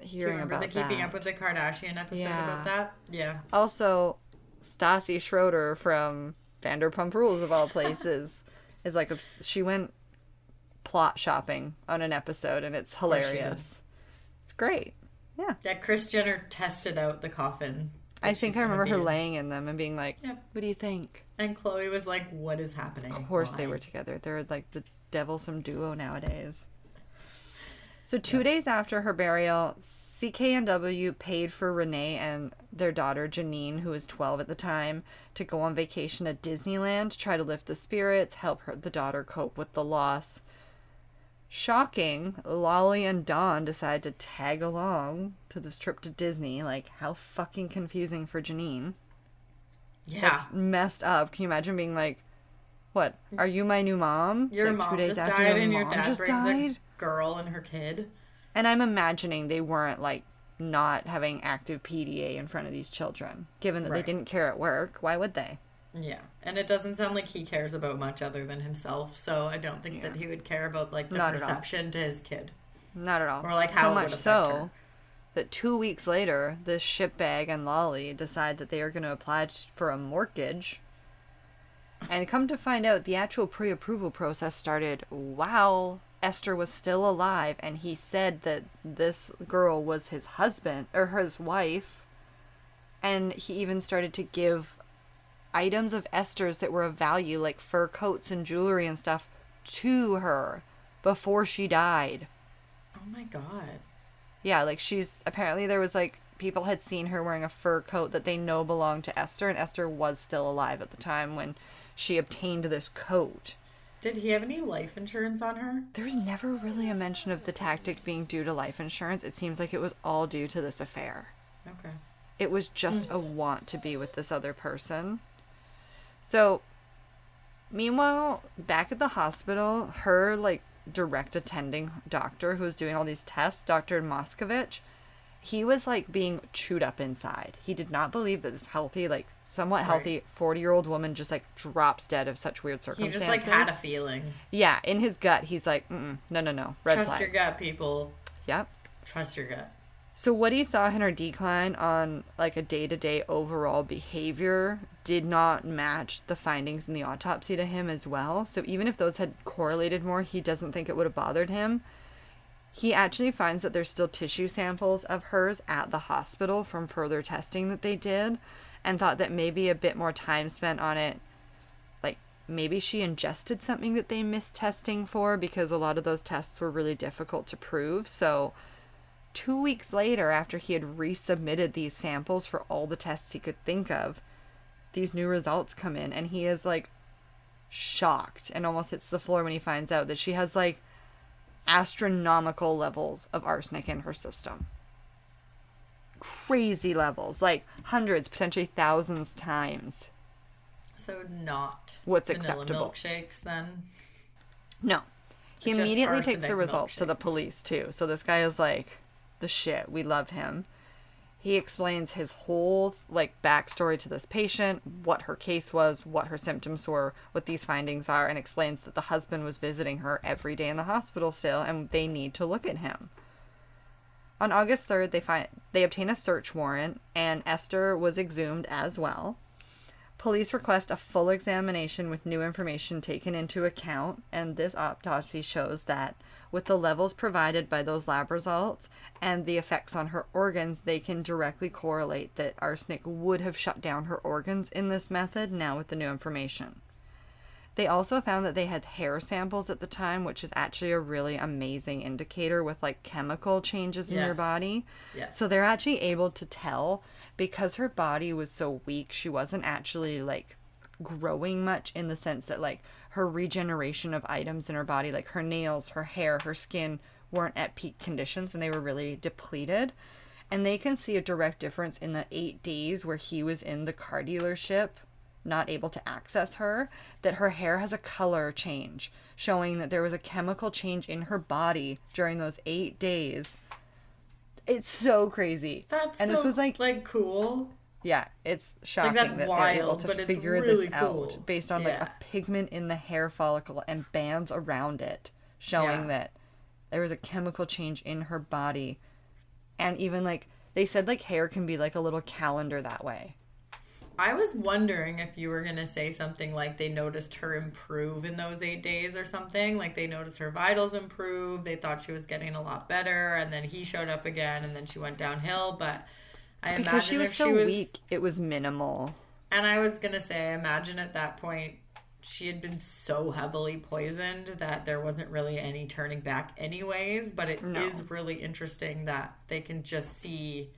hearing remember about the Keeping. Up with the Kardashian episode Yeah. about that? Yeah. Also, Stassi Schroeder from Vanderpump Rules of all places is like obs- she went plot shopping on an episode and it's course she did. hilarious. It's great. Yeah. That Kris Jenner tested out the coffin. I think I remember her in. laying in them and being like. "What do you think?" And Khloe was like, "What is happening?" Of course they were together. They're like the devilsome duo nowadays. So two days after her burial, CKNW paid for Rene and their daughter Jeannine, who was 12 at the time, to go on vacation at Disneyland to try to lift the spirits, help her the daughter cope with the loss. Shocking, Lolly and Dawn decide to tag along to this trip to Disney. Like, how fucking confusing for Jeannine. Yeah. That's messed up. Can you imagine being like, "What? Are you my new mom?" Your like mom just died, and your dad just died. a girl and her kid. And I'm imagining they weren't like not having active PDA in front of these children, given that Right. they didn't care at work. Why would they? Yeah, and it doesn't sound like he cares about much other than himself. So I don't think that he would care about like the Not perception to his kid. Not at all. Or, like, how it much so her. that two weeks later, this shitbag and Lolly decide that they are going to apply for a mortgage. And come to find out, the actual pre-approval process started while Esther was still alive, and he said that this girl was his husband or his wife, and he even started to give items of Esther's that were of value, like fur coats and jewelry and stuff, to her before she died. Oh my god. Yeah, like she's apparently there was like people had seen her wearing a fur coat that they know belonged to Esther, and Esther was still alive at the time when she obtained this coat. Did he have any life insurance on her? There's never really a mention of the tactic being due to life insurance. It seems like it was all due to this affair. Okay. It was just a want to be with this other person. So, meanwhile, back at the hospital, her like direct attending doctor who's doing all these tests, Dr. Moskovich, he was like being chewed up inside. He did not believe that this healthy, like somewhat healthy 40 year old woman just like drops dead of such weird circumstances. He just like had a feeling. yeah, in his gut, he's like, Mm-mm, no, no, no, red Trust flag. your gut, people. Yep. Trust your gut. So what he saw in her decline on like a day-to-day overall behavior did not match the findings in the autopsy to him as well. So even if those had correlated more, he doesn't think it would have bothered him. He actually finds that there's still tissue samples of hers at the hospital from further testing that they did and thought that maybe a bit more time spent on it like maybe she ingested something that they missed testing for because a lot of those tests were really difficult to prove. So two weeks later, after he had resubmitted these samples for all the tests he could think of, these new results come in, and he is like shocked and almost hits the floor when he finds out that she has like astronomical levels of arsenic in her system. Crazy levels, like hundreds, potentially thousands times. So not What's acceptable. milkshakes then. No. He Just immediately takes the results to the police too. So this guy is like the shit. We love him. He explains his whole like backstory to this patient, what her case was, what her symptoms were, what these findings are, and explains that the husband was visiting her every day in the hospital still, and they need to look at him. On August 3rd, they find they obtain a search warrant, and Esther was exhumed as well. Police request a full examination with new information taken into account, and this autopsy shows that with the levels provided by those lab results and the effects on her organs, they can directly correlate that arsenic would have shut down her organs in this method now with the new information. They also found that they had hair samples at the time, which is actually a really amazing indicator with like chemical changes in your Yes. body. Yes. So they're actually able to tell because her body was so weak, she wasn't actually like growing much in the sense that like her regeneration of items in her body, like her nails, her hair, her skin, weren't at peak conditions and they were really depleted. And they can see a direct difference in the eight days where he was in the car dealership, not able to access her, that her hair has a color change, showing that there was a chemical change in her body during those eight days. It's so crazy. That's and so, this was like like cool. Yeah, it's shocking that's that they're able to figure really this cool. out based on like a pigment in the hair follicle and bands around it, showing Yeah. that there was a chemical change in her body, and even like they said, like hair can be like a little calendar that way. I was wondering if you were gonna say something like they noticed her improve in those eight days or something. Like they noticed her vitals improve. They thought she was getting a lot better, and then he showed up again, and then she went downhill. But I Because imagine she was so she was weak, it was minimal. And I was gonna say, I imagine at that point she had been so heavily poisoned that there wasn't really any turning back, anyways. But it is No. really interesting that they can just see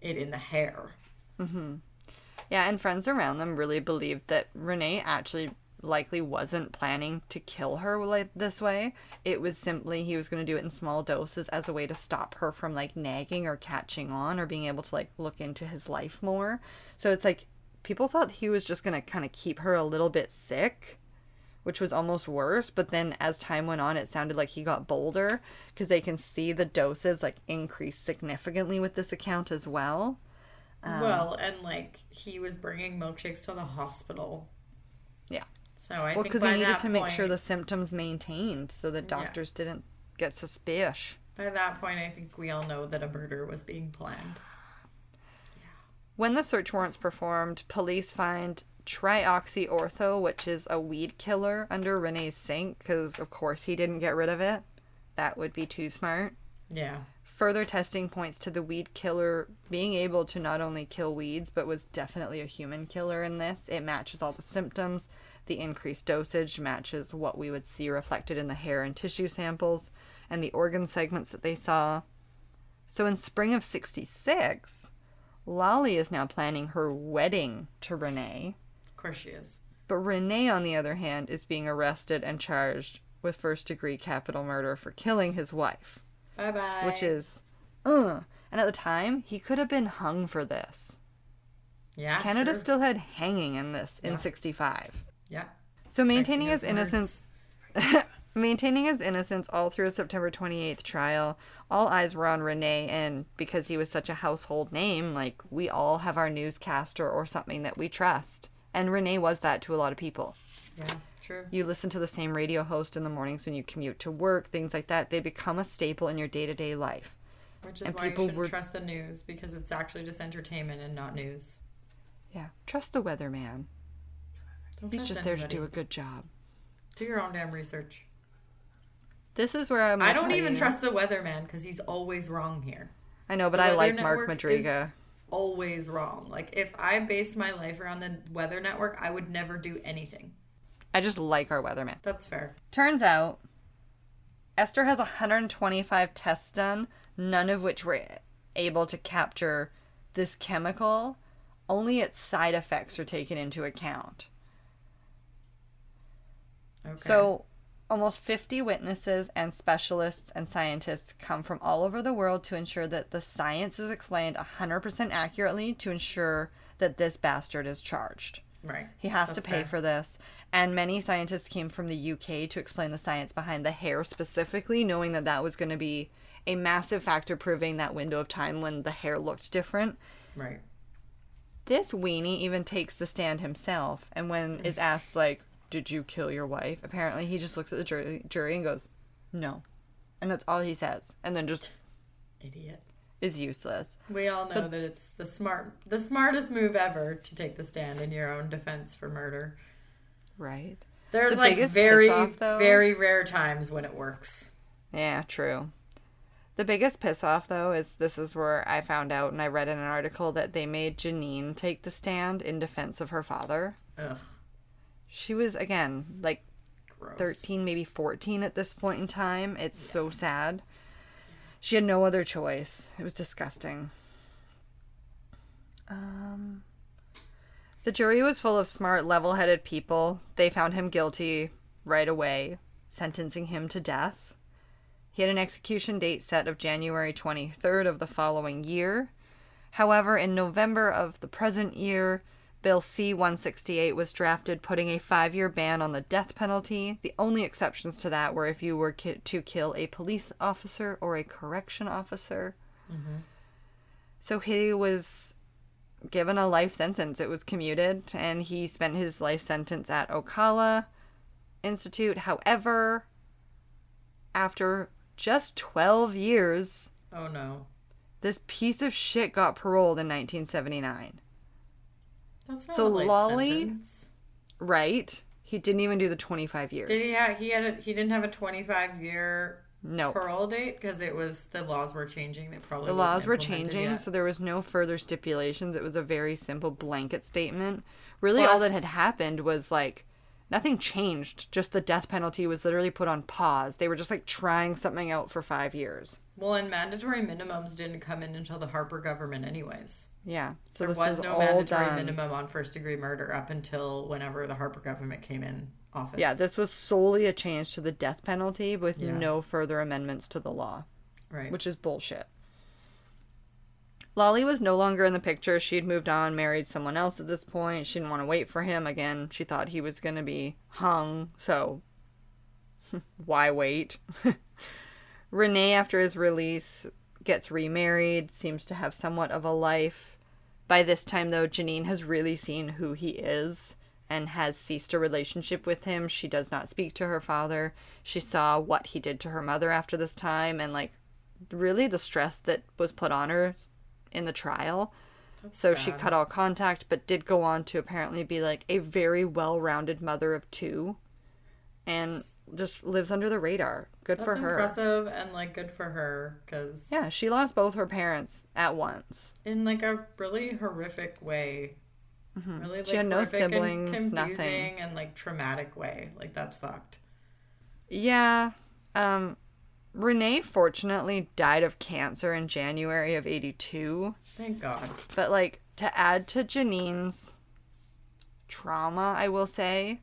it in the hair. Mm-hmm. Yeah, and friends around them really believed that Renee actually likely wasn't planning to kill her like this way. It was simply he was going to do it in small doses as a way to stop her from like nagging or catching on or being able to like look into his life more. So it's like people thought he was just going to kind of keep her a little bit sick, which was almost worse, but then as time went on it sounded like he got bolder because they can see the doses like increase significantly with this account as well. Um, well, and like he was bringing milkshakes to the hospital. Yeah. So I Well, because he needed to make sure the symptoms maintained so that doctors didn't get suspicious. by that point, I think we all know that a murder was being planned. When the search warrant's performed, police find trioxyortho, which is a weed killer, under Rene's sink because, of course, he didn't get rid of it. That would be too smart. Yeah. Further testing points to the weed killer being able to not only kill weeds, but was definitely a human killer in this. It matches all the symptoms. The increased dosage matches what we would see reflected in the hair and tissue samples and the organ segments that they saw. So in spring of 66, Lolly is now planning her wedding to Rene. Of course she is. But Rene, on the other hand, is being arrested and charged with first degree capital murder for killing his wife, Bye bye. which is, uh. And at the time, he could have been hung for this. yeah, Canada true. still had hanging in this in Yeah. 65. Yeah. So maintaining his innocence maintaining his innocence all through a September 28th trial, all eyes were on Rene and because he was such a household name, like we all have our newscaster or something that we trust. And Rene was that to a lot of people. Yeah, true. You listen to the same radio host in the mornings when you commute to work, things like that. They become a staple in your day-to-day life. Which is and why you people shouldn't were- trust the news because it's actually just entertainment and not news. Yeah, trust the weatherman. Don't He's just there to do a good job. Do your own damn research. This is where I'm I don't even you- trust the weatherman because he's always wrong here. I know, but the I like Mark Madryga. Always wrong. Like if I based my life around the Weather Network, I would never do anything. I just like our weatherman. That's fair. Turns out, Esther has 125 tests done, none of which were able to capture this chemical. Only its side effects are taken into account. Okay. So, almost 50 witnesses and specialists and scientists come from all over the world to ensure that the science is explained 100% accurately to ensure that this bastard is charged. right. He has That's to pay fair. for this. And many scientists came from the UK to explain the science behind the hair specifically, knowing that that was going to be a massive factor proving that window of time when the hair looked different. Right. This weenie even takes the stand himself, and when mm. is asked, like, did you kill your wife? Apparently, he just looks at the jury, jury and goes, no. And that's all he says, and then just Idiot. is useless. We all know that it's the smart, the smartest move ever to take the stand in your own defense for murder. Right? There's The like very, though- very rare times when it works. Yeah, true. The biggest piss off though is this is where I found out and I read in an article that they made Jeannine take the stand in defense of her father. Ugh. She was again like Gross. 13, maybe 14 at this point in time. It's so sad. She had no other choice. It was disgusting. Um The jury was full of smart, level-headed people. They found him guilty right away, sentencing him to death. He had an execution date set of January 23rd of the following year. However, in November of the present year, Bill C 168 was drafted, putting a five year ban on the death penalty. The only exceptions to that were if you were ki- to kill a police officer or a correction officer. Mm-hmm. So he was given a life sentence. It was commuted, and he spent his life sentence at Oakalla Institute. However, after just 12 years, Oh no. this piece of shit got paroled in 1979. That's not So Lolly- sentence. Right? He didn't even do the 25 years. Did he have? He had. A, he didn't have a 25 year no. parole date because it was the laws were changing. They probably The laws were changing, yet. so there was no further stipulations. It was a very simple blanket statement. Really, all that had happened was like nothing changed. Just the death penalty was literally put on pause. They were just like trying something out for five years. Well, and mandatory minimums didn't come in until the Harper government, anyways. Yeah. So There this was, was no all mandatory done. minimum on first degree murder up until whenever the Harper government came in office. Yeah, this was solely a change to the death penalty with Yeah. no further amendments to the law. right. which is bullshit. Lolly was no longer in the picture. She'd moved on, married someone else at this point. She didn't want to wait for him again. She thought he was going to be hung, so why wait? Rene, after his release, gets remarried, seems to have somewhat of a life. By this time, though, Jeannine has really seen who he is and has ceased a relationship with him. She does not speak to her father. She saw what he did to her mother after this time and, like, really the stress that was put on her in the trial. That's So she cut all contact, but did go on to apparently be like a very well rounded mother of two and just lives under the radar. Good That's for her. impressive and like good for her because Yeah, she lost both her parents at once. in like a really horrific way. Really, like, Mm-hmm. She had no horrific and siblings, nothing. And like traumatic way. Like that's fucked. Yeah. Um, Rene fortunately died of cancer in January of 82. Thank God. But, like, to add to Jeannine's trauma, I will say,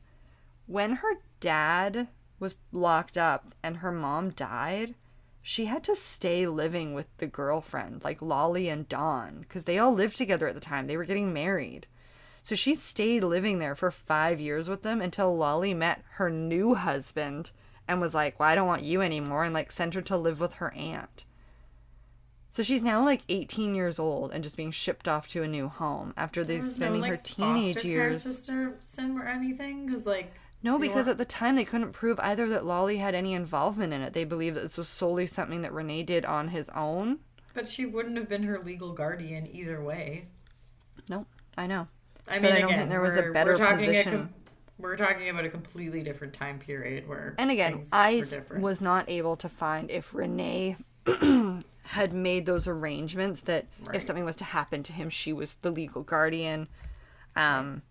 when her dad was locked up and her mom died, she had to stay living with the girlfriend, like Lolly and Dawn, because they all lived together at the time. They were getting married. So she stayed living there for five years with them until Lolly met her new husband and was like, Well, I don't want you anymore, and like sent her to live with her aunt. So she's now like 18 years old and just being shipped off to a new home after they spending no, her like, teenage foster care years. system or anything because like No, because at the time they couldn't prove either that Lolly had any involvement in it. They believed that this was solely something that Rene did on his own. but she wouldn't have been her legal guardian either way. No, I know. I But mean, I don't again, think there was a better we're talking position. We're talking about a completely different time period where And again, I were s- different. was not able to find if Rene had made those arrangements that Right. if something was to happen to him, she was the legal guardian. Um,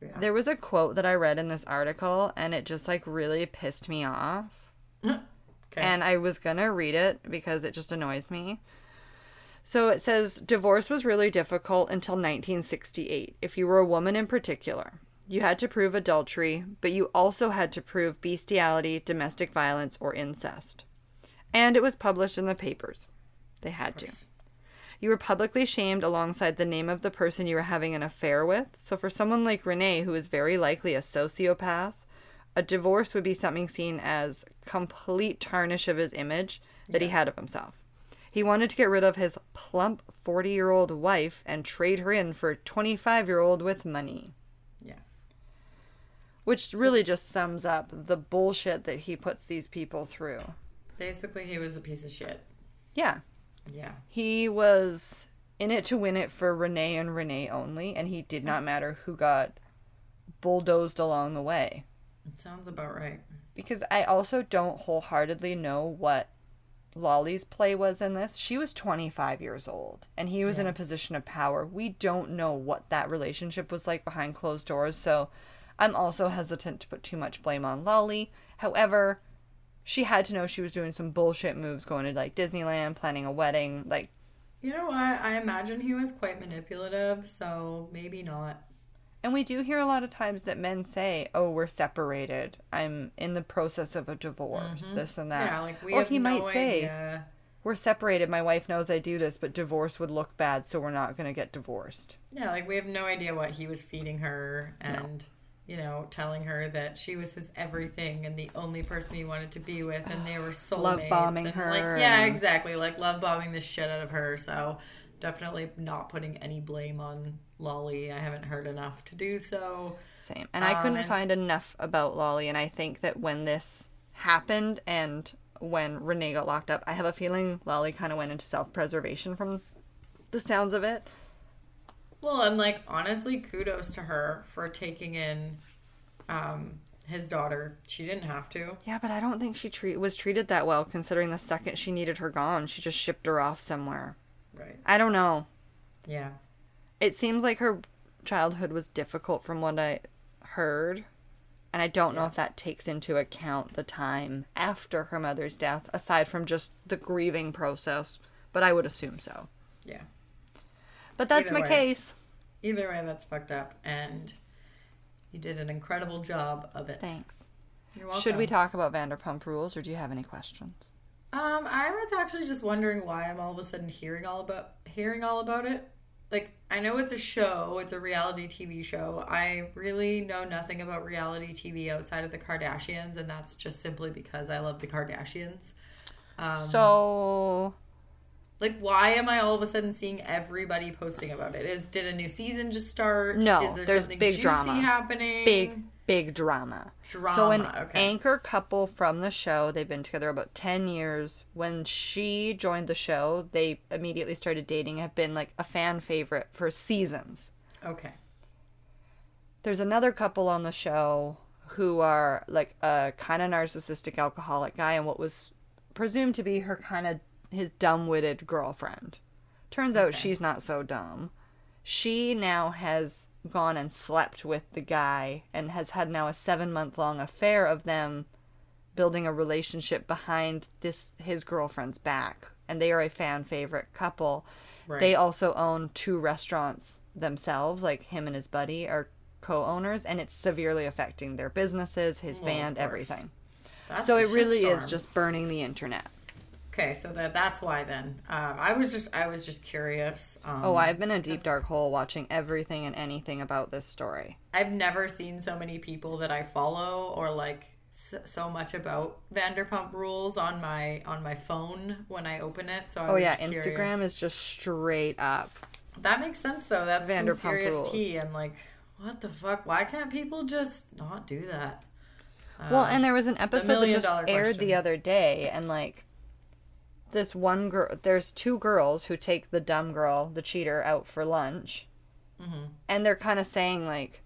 Yeah. There was a quote that I read in this article, and it just like really pissed me off. okay. And I was gonna read it because it just annoys me. So it says divorce was really difficult until 1968, if you were a woman in particular. You had to prove adultery, but you also had to prove bestiality, domestic violence, or incest. And it was published in the papers. They had to. You were publicly shamed alongside the name of the person you were having an affair with. So, for someone like Rene, who is very likely a sociopath, a divorce would be something seen as complete tarnish of his image that he had of himself. He wanted to get rid of his plump 40 year old wife and trade her in for a 25 year old with money. Yeah. Which really just sums up the bullshit that he puts these people through. Basically, he was a piece of shit. Yeah. Yeah. He was in it to win it for Rene and Rene only, and he did not matter who got bulldozed along the way. It sounds about right. Because I also don't wholeheartedly know what Lolly's play was in this. She was 25 years old, and he was in a position of power. We don't know what that relationship was like behind closed doors, so I'm also hesitant to put too much blame on Lolly. However, she had to know she was doing some bullshit moves going to like Disneyland, planning a wedding, like You know what? I imagine he was quite manipulative, so maybe not. And we do hear a lot of times that men say, "Oh, we're separated. I'm in the process of a divorce. This and that." Mm-hmm. Yeah, like we or have he no might say, "We're separated. My wife knows I do this, but divorce would look bad, so we're not going to get divorced." Yeah, like we have no idea what he was feeding her and you know, telling her that she was his everything and the only person he wanted to be with and they were soulmates. Love bombing and, her Like, yeah, and- exactly. Like love bombing the shit out of her. So definitely not putting any blame on Lolly. I haven't heard enough to do so. Same. And I couldn't Um, and- find enough about Lolly, and I think that when this happened and when Rene got locked up, I have a feeling Lolly kind of went into self-preservation from the sounds of it. Well, and like honestly, kudos to her for taking in um his daughter. She didn't have to. Yeah, but I don't think she treat was treated that well considering the second she needed her gone, she just shipped her off somewhere. Right. I don't know. Yeah. It seems like her childhood was difficult from what I heard. And I don't know if that takes into account the time after her mother's death, aside from just the grieving process. But I would assume so. Yeah. But that's Either my way. case. Either way, that's fucked up, and you did an incredible job of it. Thanks. You're welcome. Should we talk about Vanderpump Rules, or do you have any questions? Um, I was actually just wondering why I'm all of a sudden hearing all about hearing all about it. Like, I know it's a show, it's a reality TV show. I really know nothing about reality TV outside of the Kardashians, and that's just simply because I love the Kardashians. Um, so like, why am I all of a sudden seeing everybody posting about it? Is did a new season just start? No, Is there there's something big juicy drama. happening? big, big drama. drama. So an okay. anchor couple from the show, they've been together about 10 years. When she joined the show, they immediately started dating, have been like a fan favorite for seasons. okay. There's another couple on the show who are like a kind of narcissistic alcoholic guy and what was presumed to be her kind of his dumb-witted girlfriend. Turns out she's not so dumb. she now has gone and slept with the guy and has had now a seven month long affair of them building a relationship behind this his girlfriend's back. And they are a fan favorite couple. Right. they also own two restaurants themselves like him and his buddy are co-owners and it's severely affecting their businesses his Well, band everything. That's so it really is just burning the internet okay. So that that's why then. Um, I was just I was just curious. Um, oh i've been a deep dark hole watching everything and anything about this story I've never seen so many people that I follow or like s- so much about Vanderpump Rules on my on my phone when I open it. So I oh yeah instagram curious. is just straight up that makes sense though. That's some Vanderpump serious Rules. tea and like what the fuck? Why can't people just not do that? Well, and there was an episode that just aired question. the other day, and like this one girl, there's two girls who take the dumb girl, the cheater, out for lunch, Mm-hmm. and they're kind of saying like,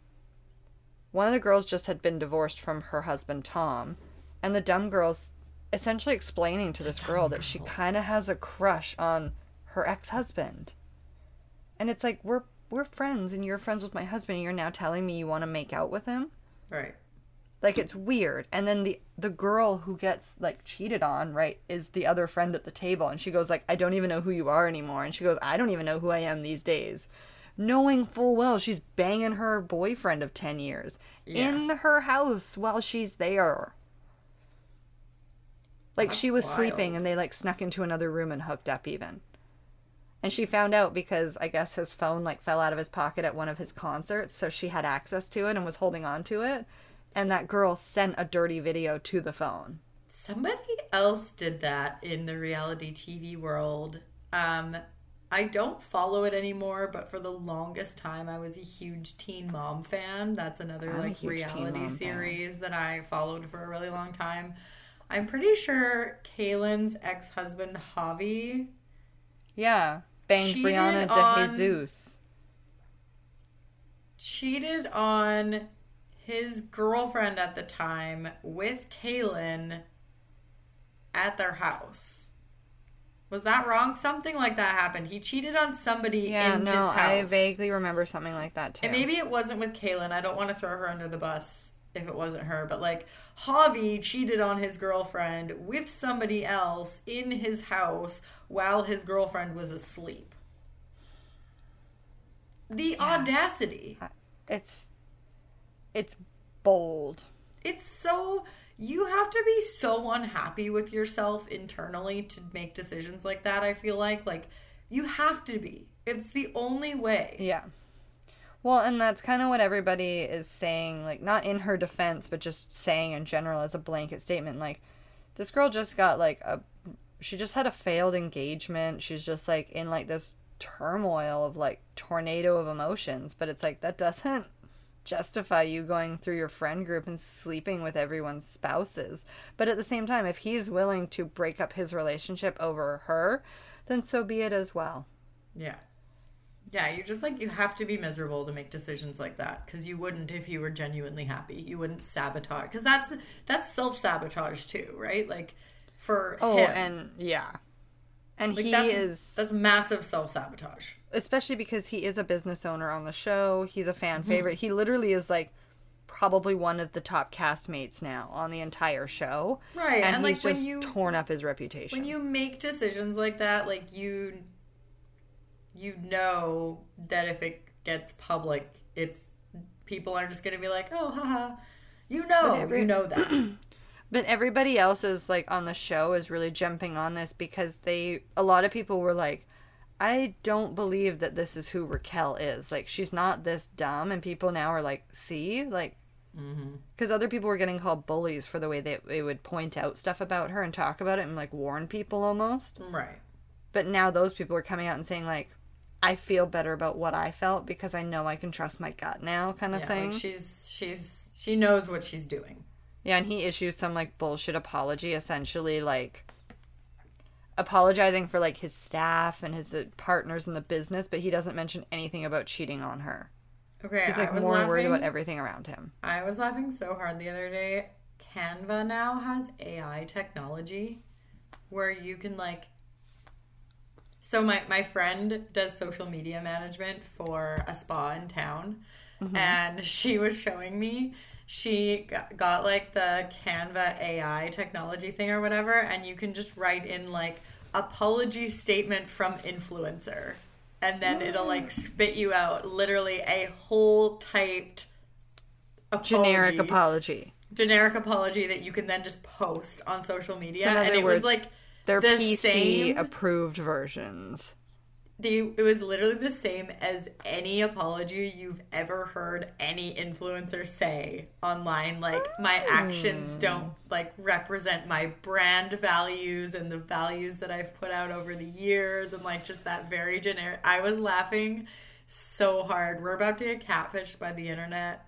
one of the girls just had been divorced from her husband Tom, and the dumb girl's essentially explaining to this girl that she kind of has a crush on her ex-husband, and it's like we're we're friends, and you're friends with my husband, and you're now telling me you want to make out with him. Right. Like it's weird. And then the the girl who gets like cheated on, right, is the other friend at the table and she goes like, "I don't even know who you are anymore." And she goes, "I don't even know who I am these days." Knowing full well she's banging her boyfriend of 10 years in her house while she's there. Like That's she was wild. sleeping and they like snuck into another room and hooked up even. And she found out because I guess his phone like fell out of his pocket at one of his concerts, so she had access to it and was holding on to it. And that girl sent a dirty video to the phone. Somebody else did that in the reality TV world. Um, I don't follow it anymore, but for the longest time, I was a huge Teen Mom fan. That's another I'm like reality Mom fan. series that I followed for a really long time. I'm pretty sure Kailyn's ex husband Javi Yeah. Banged Brianna de on- Jesus. cheated on his girlfriend at the time with Kailyn at their house. Was that wrong? Something like that happened. He cheated on somebody Yeah, in no, his house. I vaguely remember something like that too. And maybe it wasn't with Kailyn. I don't want to throw her under the bus if it wasn't her, but like Javi cheated on his girlfriend with somebody else in his house while his girlfriend was asleep. The audacity. it's it's bold. It's so you have to be so unhappy with yourself internally to make decisions like that, I feel like. Like you have to be. It's the only way. Yeah. Well, and that's kind of what everybody is saying, like not in her defense, but just saying in general as a blanket statement. Like, this girl just got like a, she just had a failed engagement. She's just like in like this turmoil of like tornado of emotions. But it's like that doesn't justify you going through your friend group and sleeping with everyone's spouses. But at the same time, if he's willing to break up his relationship over her, then so be it as well. Yeah. Yeah, you just like you have to be miserable to make decisions like that because you wouldn't if you were genuinely happy. You wouldn't sabotage because that's that's self sabotage too, right? Like for Oh, him, and yeah. And like he that's, is that's massive self sabotage. especially because he is a business owner on the show. He's a Mm-hmm. fan favorite. He literally is like probably one of the top castmates now on the entire show. Right, And, and, like, he's when just you- torn up his reputation. When you make decisions like that, like you you know that if it gets public, it's people are just gonna be like, oh, haha. You know, every- you know that. But everybody else is like on the show is really jumping on this because they a lot of people were like I don't believe that this is who Raquel is. Like she's not this dumb and people now are like, "See?" Like mm-hmm. because other people were getting called bullies for the way they, they would point out stuff about her and talk about it and like warn people almost. right. But now those people are coming out and saying like, I feel better about what I felt because I know I can trust my gut now, kind of Yeah, thing. like she's she's she knows what she's doing. Yeah, and he issues some like bullshit apology, essentially like apologizing for like his staff and his uh, partners in the business, but he doesn't mention anything about cheating on her. Okay, He's like more laughing. worried about everything around him. I was laughing so hard the other day. Canva now has AI technology where you can like So my my friend does social media management for a spa in town, and she was showing me. She got, like the Canva AI technology thing or whatever, and you can just write in like apology statement from influencer, and then it'll like mm. spit you out literally a whole typed Generic apology apology. generic apology that you can then just post on social media. So and it was like They're the PC same. approved versions. The it was literally the same as any apology you've ever heard any influencer say online. Like my actions don't like represent my brand values and the values that I've put out over the years and like just that very generic. I was laughing so hard. We're about to get catfished by the internet.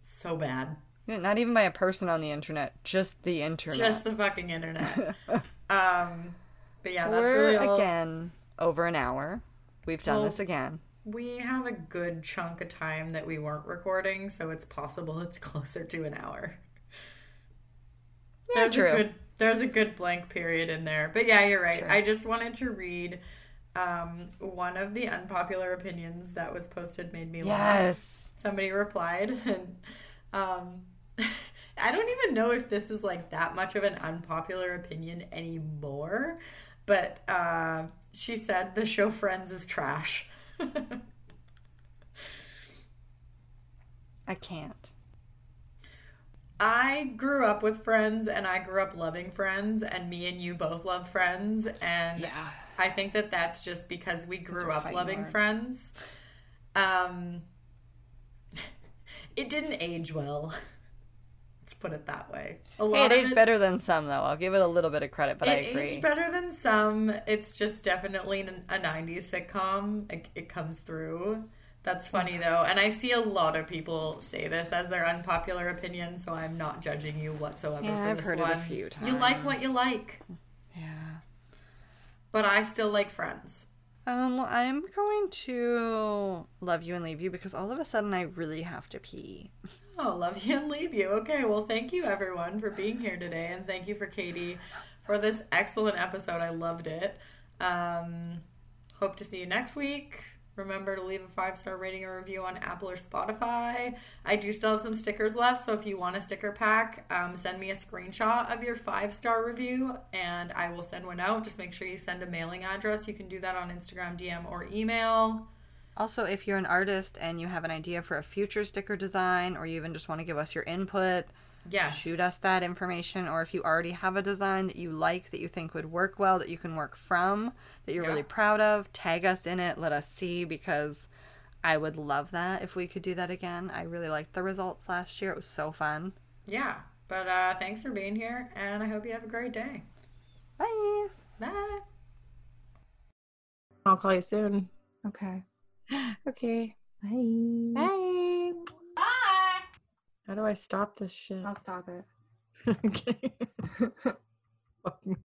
So bad. Not even by a person on the internet, just the internet. Just the fucking internet. um, but yeah, that's We're really all. again over an hour. We've done Well, this again. We have a good chunk of time that we weren't recording, so it's possible it's closer to an hour. Yeah, there's true. a good there's a good blank period in there. But yeah, you're right. Sure. I just wanted to read um, one of the unpopular opinions that was posted made me laugh. Yes. Somebody replied and um I don't even know if this is like that much of an unpopular opinion anymore, but uh, she said the show Friends is trash. I can't. I grew up with Friends and I grew up loving Friends, and me and you both love Friends, and Yeah. I think that that's just because we grew up loving words. Friends. Um, it didn't age well. Let's put it that way. A Hey, lot it of aged better than some, though. I'll give it a little bit of credit, but I it agree. aged better than some. It's just definitely a 90s sitcom. It, it comes through. That's funny mm. though. And I see a lot of people say this as their unpopular opinion, so I'm not judging you whatsoever Yeah, I've heard it a one. few You like what you like, Yeah. but I still like Friends. Um, well, I'm going to love you and leave you because all of a sudden I really have to pee. Oh, love you and leave you. Okay, well, thank you everyone for being here today, and thank you for Katie for this excellent episode. I loved it. Um, hope to see you next week. Remember to leave a five star rating or review on Apple or Spotify. I do still have some stickers left, so if you want a sticker pack, um, send me a screenshot of your five star review and I will send one out. Just make sure you send a mailing address. You can do that on Instagram, DM, or email. Also, if you're an artist and you have an idea for a future sticker design, or you even just want to give us your input, Yes. shoot us that information. Or if you already have a design that you like, that you think would work well, that you can work from, that you're Yeah. really proud of, tag us in it. Let us see because I would love that if we could do that again. I really liked the results last year. It was so fun. Yeah. But uh, thanks for being here, and I hope you have a great day. Bye. Bye. I'll call you soon. Okay. Okay. Bye. Bye. How do I stop this shit? I'll stop it. okay.